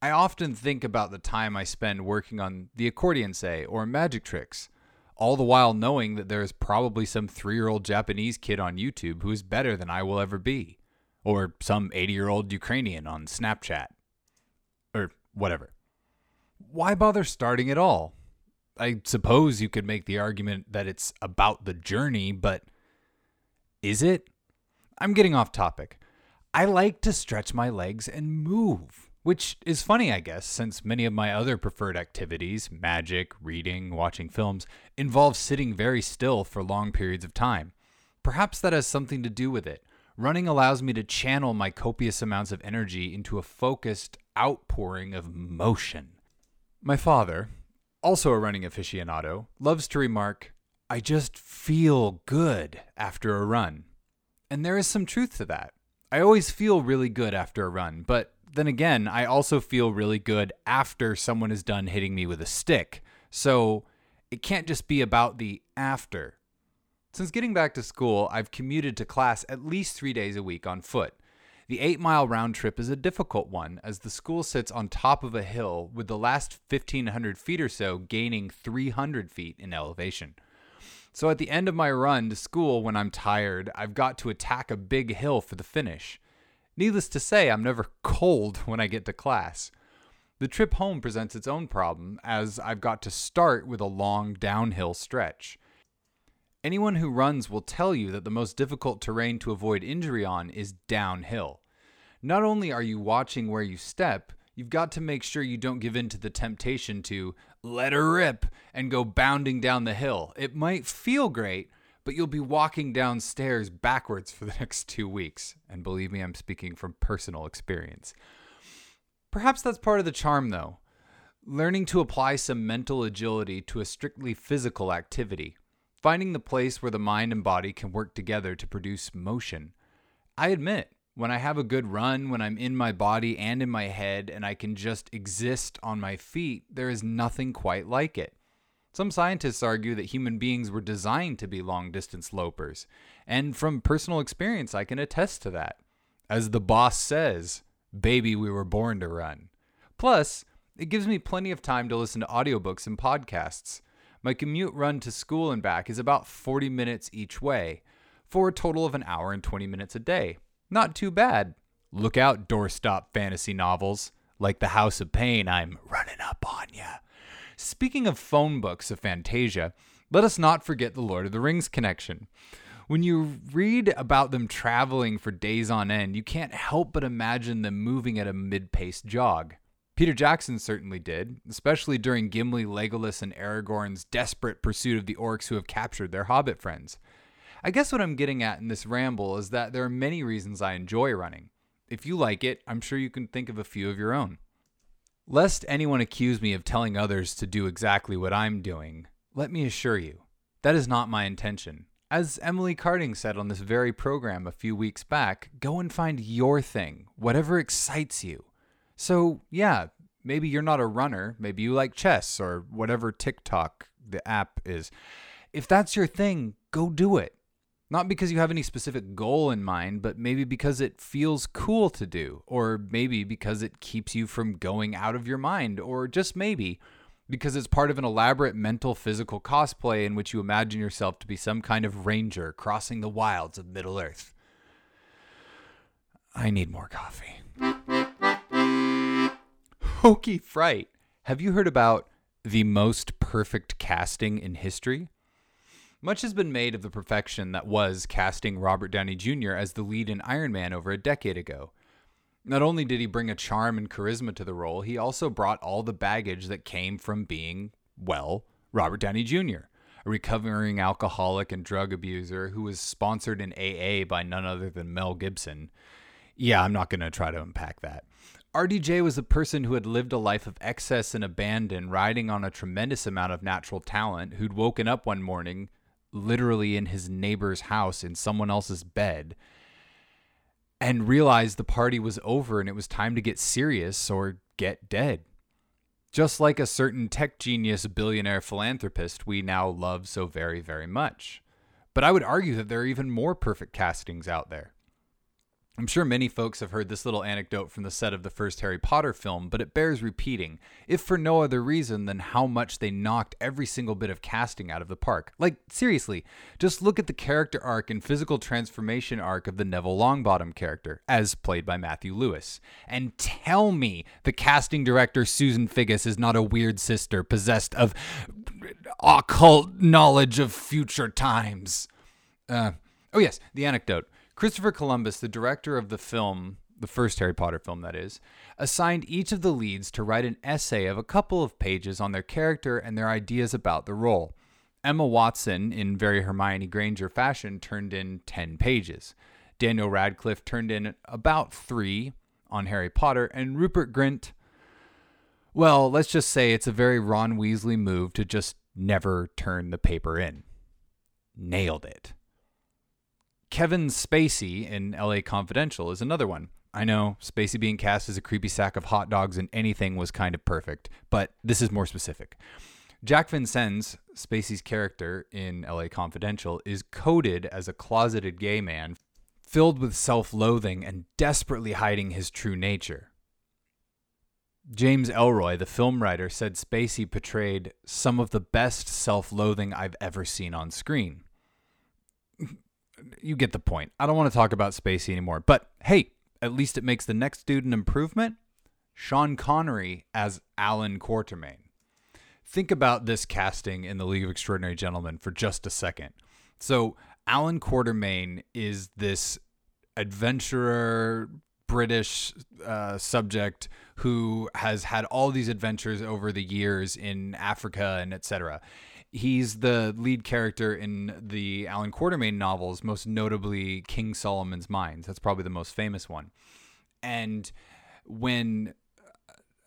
I often think about the time I spend working on the accordion, say, or magic tricks, all the while knowing that there is probably some three year old Japanese kid on YouTube who is better than I will ever be, or some 80 year old Ukrainian on Snapchat, or whatever. Why bother starting at all? I suppose you could make the argument that it's about the journey, but is it? I'm getting off topic. I like to stretch my legs and move, which is funny, I guess, since many of my other preferred activities, magic, reading, watching films, involve sitting very still for long periods of time. Perhaps that has something to do with it. Running allows me to channel my copious amounts of energy into a focused outpouring of motion. My father, also a running aficionado, loves to remark, I just feel good after a run. And there is some truth to that. I always feel really good after a run, but then again, I also feel really good after someone is done hitting me with a stick. So it can't just be about the after. Since getting back to school, I've commuted to class at least three days a week on foot. The eight mile round trip is a difficult one as the school sits on top of a hill with the last 1,500 feet or so gaining 300 feet in elevation. So at the end of my run to school when I'm tired, I've got to attack a big hill for the finish. Needless to say, I'm never cold when I get to class. The trip home presents its own problem as I've got to start with a long downhill stretch. Anyone who runs will tell you that the most difficult terrain to avoid injury on is downhill. Not only are you watching where you step, you've got to make sure you don't give in to the temptation to let her rip and go bounding down the hill. It might feel great, but you'll be walking downstairs backwards for the next two weeks. And believe me, I'm speaking from personal experience. Perhaps that's part of the charm, though. Learning to apply some mental agility to a strictly physical activity, finding the place where the mind and body can work together to produce motion. I admit, when I have a good run, when I'm in my body and in my head, and I can just exist on my feet, there is nothing quite like it. Some scientists argue that human beings were designed to be long distance lopers, and from personal experience, I can attest to that. As the boss says, baby, we were born to run. Plus, it gives me plenty of time to listen to audiobooks and podcasts. My commute run to school and back is about 40 minutes each way, for a total of an hour and 20 minutes a day. Not too bad. Look out, doorstop fantasy novels. Like The House of Pain, I'm running up on ya. Speaking of phone books of Fantasia, let us not forget the Lord of the Rings connection. When you read about them traveling for days on end, you can't help but imagine them moving at a mid paced jog. Peter Jackson certainly did, especially during Gimli, Legolas, and Aragorn's desperate pursuit of the orcs who have captured their hobbit friends. I guess what I'm getting at in this ramble is that there are many reasons I enjoy running. If you like it, I'm sure you can think of a few of your own. Lest anyone accuse me of telling others to do exactly what I'm doing, let me assure you, that is not my intention. As Emily Carding said on this very program a few weeks back, go and find your thing, whatever excites you. So, yeah, maybe you're not a runner, maybe you like chess or whatever TikTok the app is. If that's your thing, go do it. Not because you have any specific goal in mind, but maybe because it feels cool to do, or maybe because it keeps you from going out of your mind, or just maybe because it's part of an elaborate mental physical cosplay in which you imagine yourself to be some kind of ranger crossing the wilds of Middle Earth. I need more coffee. Hokey fright. Have you heard about the most perfect casting in history? Much has been made of the perfection that was casting Robert Downey Jr. as the lead in Iron Man over a decade ago. Not only did he bring a charm and charisma to the role, he also brought all the baggage that came from being, well, Robert Downey Jr., a recovering alcoholic and drug abuser who was sponsored in AA by none other than Mel Gibson. Yeah, I'm not going to try to unpack that. RDJ was a person who had lived a life of excess and abandon, riding on a tremendous amount of natural talent, who'd woken up one morning, literally in his neighbor's house in someone else's bed, and realized the party was over and it was time to get serious or get dead. Just like a certain tech genius billionaire philanthropist we now love so very, very much. But I would argue that there are even more perfect castings out there. I'm sure many folks have heard this little anecdote from the set of the first Harry Potter film, but it bears repeating, if for no other reason than how much they knocked every single bit of casting out of the park. Like, seriously, just look at the character arc and physical transformation arc of the Neville Longbottom character, as played by Matthew Lewis, and tell me the casting director Susan Figgis is not a weird sister possessed of occult knowledge of future times. Uh, oh, yes, the anecdote. Christopher Columbus, the director of the film, the first Harry Potter film, that is, assigned each of the leads to write an essay of a couple of pages on their character and their ideas about the role. Emma Watson, in very Hermione Granger fashion, turned in 10 pages. Daniel Radcliffe turned in about three on Harry Potter, and Rupert Grint, well, let's just say it's a very Ron Weasley move to just never turn the paper in. Nailed it. Kevin Spacey in LA Confidential is another one. I know Spacey being cast as a creepy sack of hot dogs and anything was kind of perfect, but this is more specific. Jack Vincennes, Spacey's character in LA Confidential, is coded as a closeted gay man filled with self loathing and desperately hiding his true nature. James Ellroy, the film writer, said Spacey portrayed some of the best self loathing I've ever seen on screen you get the point. I don't want to talk about Spacey anymore. But hey, at least it makes the next dude an improvement. Sean Connery as Allan Quatermain. Think about this casting in the League of Extraordinary Gentlemen for just a second. So, Allan Quatermain is this adventurer, British uh, subject who has had all these adventures over the years in Africa and etc. He's the lead character in the Allan Quatermain novels, most notably King Solomon's Mines. That's probably the most famous one. And when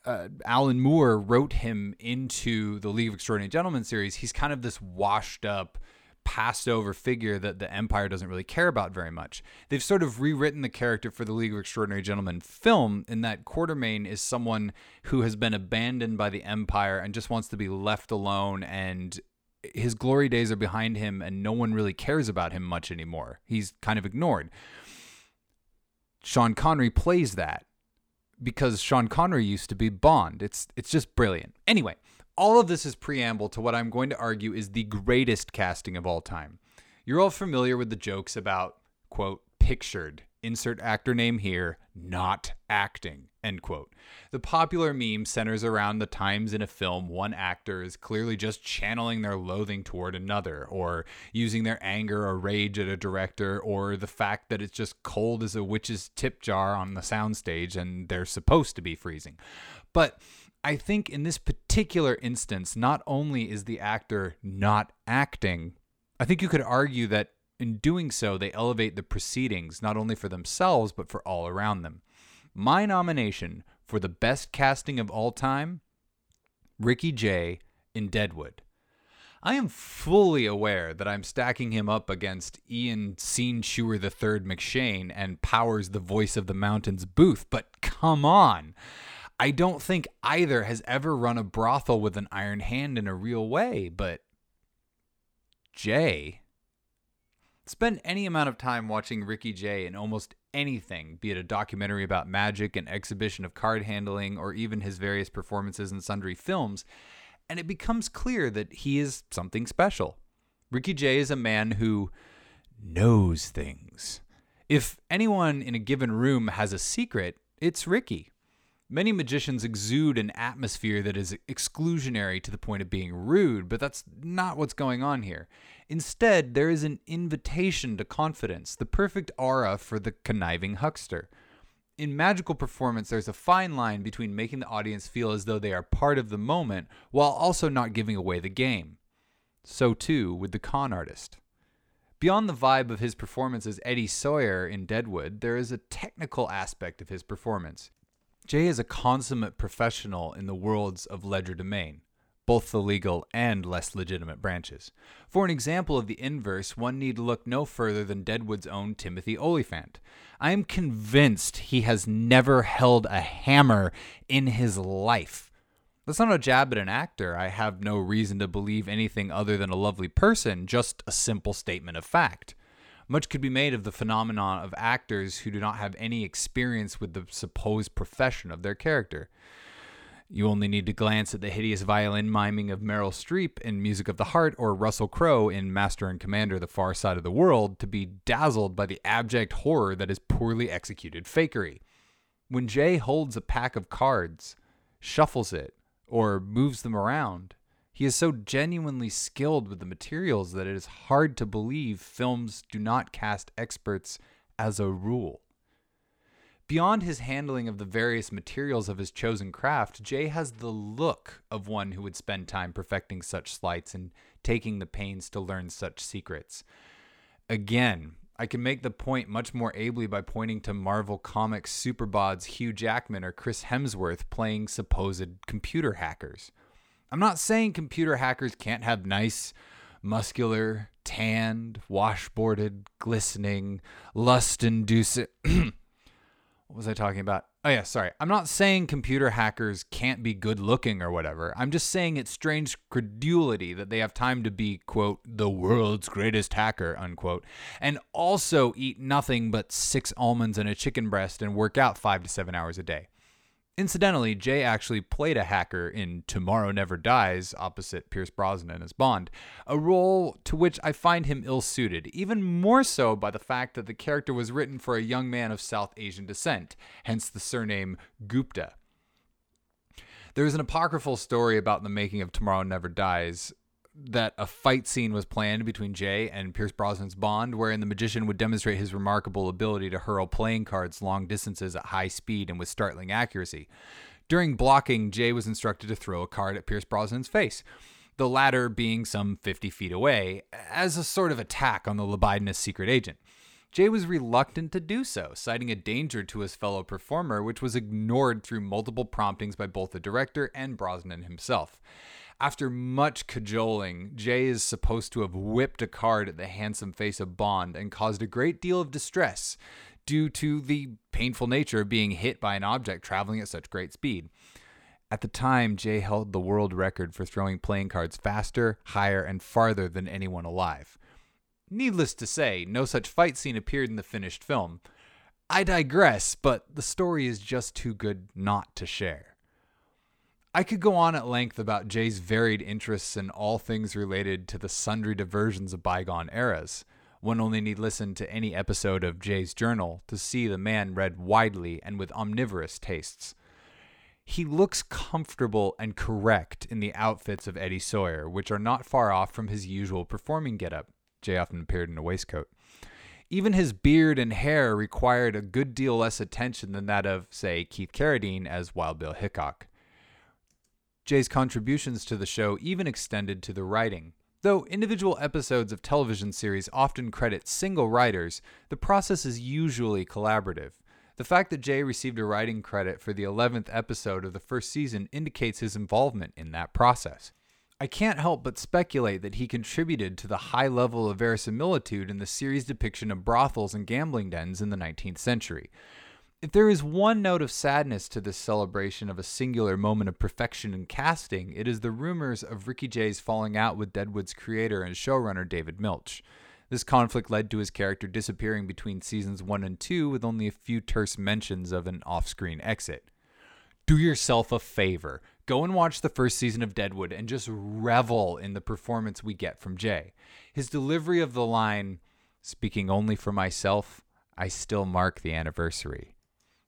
uh, Alan Moore wrote him into the League of Extraordinary Gentlemen series, he's kind of this washed up, passed over figure that the Empire doesn't really care about very much. They've sort of rewritten the character for the League of Extraordinary Gentlemen film in that Quatermain is someone who has been abandoned by the Empire and just wants to be left alone and his glory days are behind him and no one really cares about him much anymore. He's kind of ignored. Sean Connery plays that because Sean Connery used to be Bond. It's it's just brilliant. Anyway, all of this is preamble to what I'm going to argue is the greatest casting of all time. You're all familiar with the jokes about quote pictured insert actor name here, not acting, end quote. The popular meme centers around the times in a film one actor is clearly just channeling their loathing toward another, or using their anger or rage at a director, or the fact that it's just cold as a witch's tip jar on the soundstage and they're supposed to be freezing. But I think in this particular instance, not only is the actor not acting, I think you could argue that in doing so, they elevate the proceedings not only for themselves, but for all around them. My nomination for the best casting of all time Ricky Jay in Deadwood. I am fully aware that I'm stacking him up against Ian Scene Chewer III McShane and Powers the Voice of the Mountains Booth, but come on. I don't think either has ever run a brothel with an iron hand in a real way, but Jay Spend any amount of time watching Ricky Jay in almost anything, be it a documentary about magic, an exhibition of card handling, or even his various performances in sundry films, and it becomes clear that he is something special. Ricky Jay is a man who knows things. If anyone in a given room has a secret, it's Ricky. Many magicians exude an atmosphere that is exclusionary to the point of being rude, but that's not what's going on here. Instead, there is an invitation to confidence, the perfect aura for the conniving huckster. In magical performance, there's a fine line between making the audience feel as though they are part of the moment while also not giving away the game. So, too, with the con artist. Beyond the vibe of his performance as Eddie Sawyer in Deadwood, there is a technical aspect of his performance. Jay is a consummate professional in the worlds of legerdemain both the legal and less legitimate branches. For an example of the inverse, one need look no further than Deadwood's own Timothy Olyphant. I am convinced he has never held a hammer in his life. That's not a jab at an actor. I have no reason to believe anything other than a lovely person, just a simple statement of fact. Much could be made of the phenomenon of actors who do not have any experience with the supposed profession of their character. You only need to glance at the hideous violin miming of Meryl Streep in Music of the Heart or Russell Crowe in Master and Commander The Far Side of the World to be dazzled by the abject horror that is poorly executed fakery. When Jay holds a pack of cards, shuffles it, or moves them around, he is so genuinely skilled with the materials that it is hard to believe films do not cast experts as a rule. Beyond his handling of the various materials of his chosen craft, Jay has the look of one who would spend time perfecting such sleights and taking the pains to learn such secrets. Again, I can make the point much more ably by pointing to Marvel Comics superbods Hugh Jackman or Chris Hemsworth playing supposed computer hackers. I'm not saying computer hackers can't have nice, muscular, tanned, washboarded, glistening, lust inducing. what was I talking about? Oh, yeah, sorry. I'm not saying computer hackers can't be good looking or whatever. I'm just saying it's strange credulity that they have time to be, quote, the world's greatest hacker, unquote, and also eat nothing but six almonds and a chicken breast and work out five to seven hours a day. Incidentally, Jay actually played a hacker in Tomorrow Never Dies opposite Pierce Brosnan as Bond, a role to which I find him ill suited, even more so by the fact that the character was written for a young man of South Asian descent, hence the surname Gupta. There is an apocryphal story about the making of Tomorrow Never Dies that a fight scene was planned between Jay and Pierce Brosnan's Bond, wherein the magician would demonstrate his remarkable ability to hurl playing cards long distances at high speed and with startling accuracy. During blocking, Jay was instructed to throw a card at Pierce Brosnan's face, the latter being some 50 feet away, as a sort of attack on the libidinous secret agent. Jay was reluctant to do so, citing a danger to his fellow performer, which was ignored through multiple promptings by both the director and Brosnan himself. After much cajoling, Jay is supposed to have whipped a card at the handsome face of Bond and caused a great deal of distress due to the painful nature of being hit by an object traveling at such great speed. At the time, Jay held the world record for throwing playing cards faster, higher, and farther than anyone alive. Needless to say, no such fight scene appeared in the finished film. I digress, but the story is just too good not to share. I could go on at length about Jay's varied interests in all things related to the sundry diversions of bygone eras. One only need listen to any episode of Jay's Journal to see the man read widely and with omnivorous tastes. He looks comfortable and correct in the outfits of Eddie Sawyer, which are not far off from his usual performing getup. Jay often appeared in a waistcoat. Even his beard and hair required a good deal less attention than that of, say, Keith Carradine as Wild Bill Hickok. Jay's contributions to the show even extended to the writing. Though individual episodes of television series often credit single writers, the process is usually collaborative. The fact that Jay received a writing credit for the 11th episode of the first season indicates his involvement in that process. I can't help but speculate that he contributed to the high level of verisimilitude in the series depiction of brothels and gambling dens in the 19th century. If there is one note of sadness to this celebration of a singular moment of perfection in casting, it is the rumors of Ricky Jay's falling out with Deadwood's creator and showrunner David Milch. This conflict led to his character disappearing between seasons 1 and 2 with only a few terse mentions of an off screen exit. Do yourself a favor. Go and watch the first season of Deadwood and just revel in the performance we get from Jay. His delivery of the line, speaking only for myself, I still mark the anniversary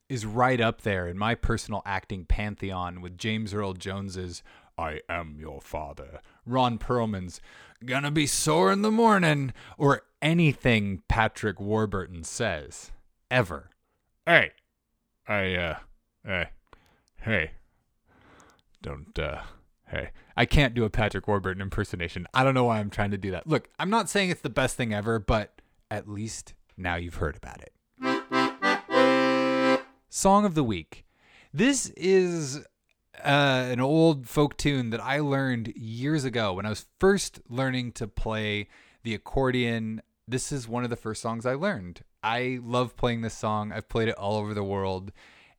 is right up there in my personal acting pantheon with James Earl Jones's I Am Your Father, Ron Perlman's Gonna Be Sore in the Morning, or anything Patrick Warburton says. Ever. Hey, I, uh, hey, hey, don't, uh, hey. I can't do a Patrick Warburton impersonation. I don't know why I'm trying to do that. Look, I'm not saying it's the best thing ever, but at least now you've heard about it. Song of the Week. This is uh, an old folk tune that I learned years ago when I was first learning to play the accordion. This is one of the first songs I learned. I love playing this song. I've played it all over the world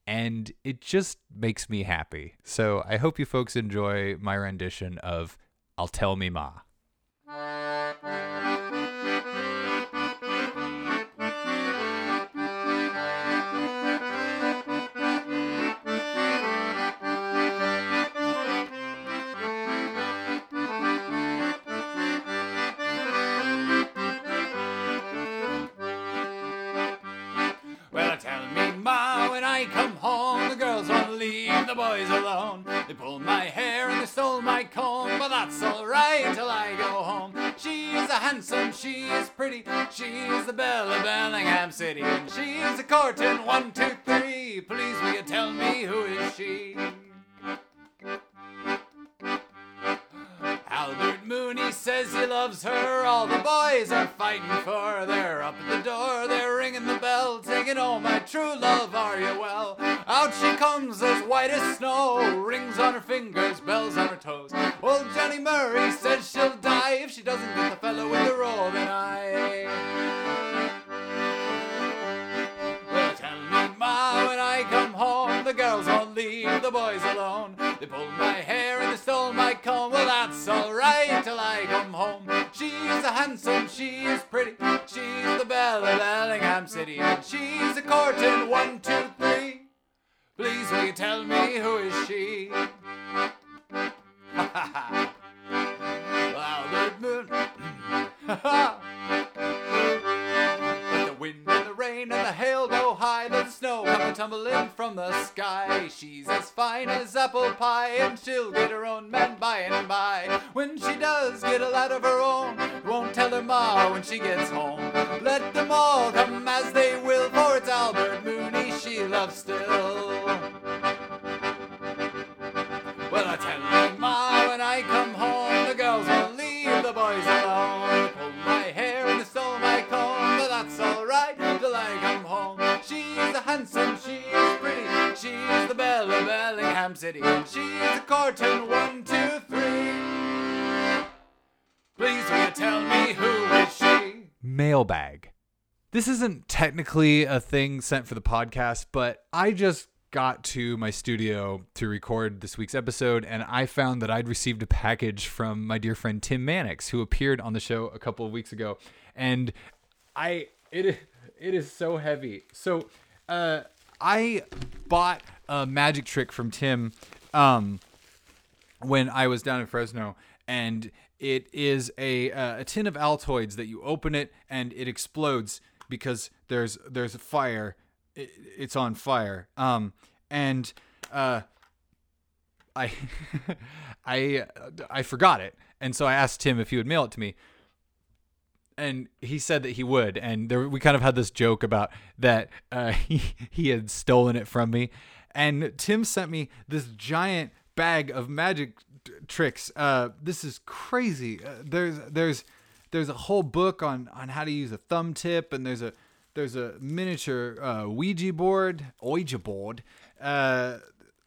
and it just makes me happy. So I hope you folks enjoy my rendition of I'll Tell Me Ma. Boys alone. They pulled my hair and they stole my comb, but that's alright till I go home. She's a handsome, she's pretty, she's the belle of Bellingham City, and she's a courting one, two, three. Please will you tell me who is she? Mooney says he loves her. All the boys are fighting for. Her. They're up at the door, they're ringing the bell, singing, Oh, my true love, are you well? Out she comes as white as snow, rings on her fingers, bells on her toes. Old Johnny Murray says she'll die if she doesn't get the fellow with the roving eye. Well, tell me, Ma, when I come home, the girls won't leave the boys alone. They pulled my hair and they stole my comb. She's a handsome, she's pretty, she's the belle of Bellingham City, and she's a courting one, two, three. Please will you tell me who is she? Albert Mailbag. This isn't technically a thing sent for the podcast, but I just got to my studio to record this week's episode, and I found that I'd received a package from my dear friend Tim Mannix, who appeared on the show a couple of weeks ago, and I it it is so heavy. So, uh, I bought a magic trick from Tim, um, when I was down in Fresno, and it is a uh, a tin of Altoids that you open it and it explodes because there's there's a fire. It, it's on fire. Um, and uh, I I I forgot it, and so I asked Tim if he would mail it to me. And he said that he would, and there, we kind of had this joke about that uh, he he had stolen it from me, and Tim sent me this giant bag of magic tricks. Uh, this is crazy. Uh, there's there's there's a whole book on on how to use a thumb tip, and there's a there's a miniature uh, Ouija board, Ouija board. Uh,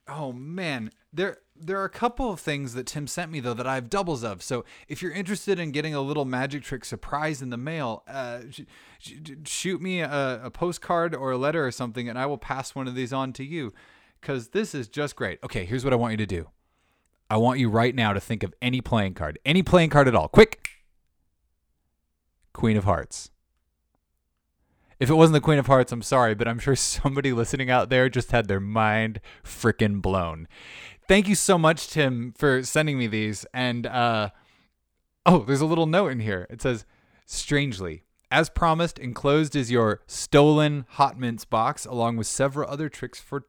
oh man, there there are a couple of things that Tim sent me though that I have doubles of. So if you're interested in getting a little magic trick surprise in the mail, uh, sh- sh- shoot me a, a postcard or a letter or something, and I will pass one of these on to you. Because this is just great. Okay, here's what I want you to do. I want you right now to think of any playing card, any playing card at all. Quick. Queen of Hearts. If it wasn't the Queen of Hearts, I'm sorry, but I'm sure somebody listening out there just had their mind freaking blown. Thank you so much, Tim, for sending me these. And uh, oh, there's a little note in here. It says, "Strangely, as promised, enclosed is your stolen hot mints box, along with several other tricks for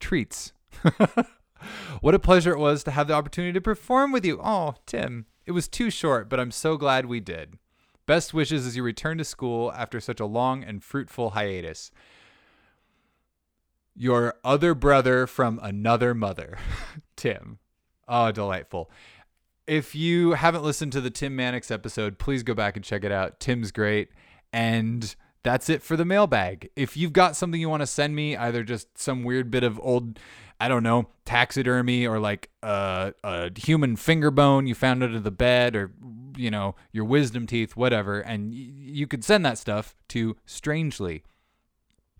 treats." what a pleasure it was to have the opportunity to perform with you. Oh, Tim, it was too short, but I'm so glad we did. Best wishes as you return to school after such a long and fruitful hiatus. Your other brother from another mother, Tim. Oh, delightful. If you haven't listened to the Tim Mannix episode, please go back and check it out. Tim's great. And that's it for the mailbag. If you've got something you want to send me, either just some weird bit of old, I don't know, taxidermy or like a, a human finger bone you found under the bed or, you know, your wisdom teeth, whatever, and y- you could send that stuff to Strangely,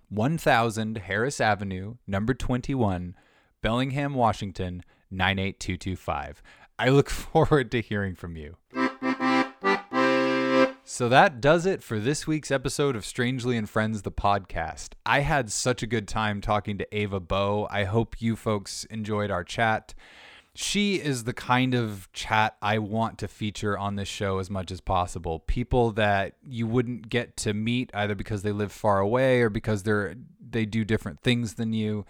1000 Harris Avenue, number 21, Bellingham, Washington, 98225. I look forward to hearing from you. So that does it for this week's episode of Strangely and Friends, the podcast. I had such a good time talking to Ava Beaux. I hope you folks enjoyed our chat. She is the kind of chat I want to feature on this show as much as possible. People that you wouldn't get to meet either because they live far away or because they're they do different things than you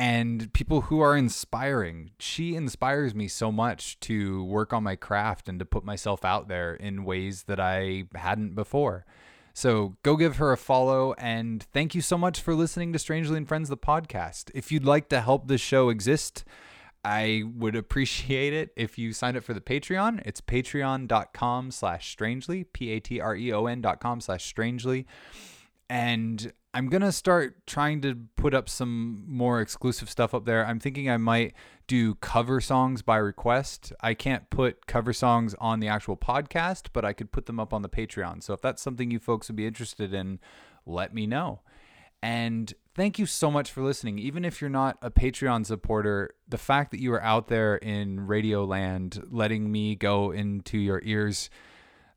and people who are inspiring. She inspires me so much to work on my craft and to put myself out there in ways that I hadn't before. So go give her a follow and thank you so much for listening to Strangely and Friends, the podcast. If you'd like to help this show exist, I would appreciate it if you signed up for the Patreon. It's patreon.com slash strangely, P-A-T-R-E-O-N dot com slash strangely. And I'm going to start trying to put up some more exclusive stuff up there. I'm thinking I might do cover songs by request. I can't put cover songs on the actual podcast, but I could put them up on the Patreon. So if that's something you folks would be interested in, let me know. And thank you so much for listening. Even if you're not a Patreon supporter, the fact that you are out there in Radio Land letting me go into your ears,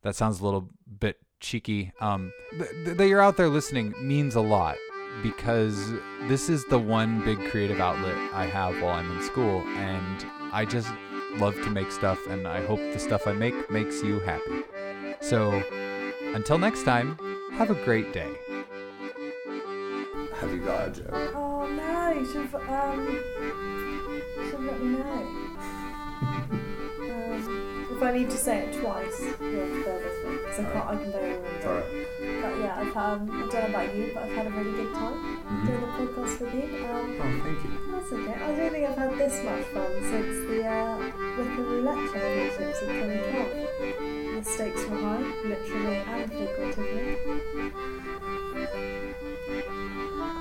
that sounds a little bit cheeky. Um, th- that you're out there listening means a lot because this is the one big creative outlet I have while I'm in school, and I just love to make stuff, and I hope the stuff I make makes you happy. So, until next time, have a great day. Have you got a joke? Oh no, you should have, um, should have let me know. um, if I need to say it twice, you have to bear with me, because I can't, I can barely remember. Alright. But yeah, I've, um, I don't know about you, but I've had a really good time Mhm. doing the podcast with you. Um, Oh, thank you. that's okay. I don't think I've had this much fun since the uh, Wicker Roulette Championships in 2012. The stakes were high, literally and figuratively.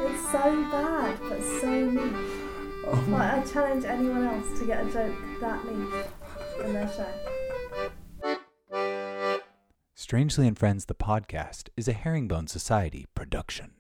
It's so bad, but so niche. Oh, Like, I challenge anyone else to get a joke that niche in their show. Strangely and Friends, the podcast, is a Herringbone Society production.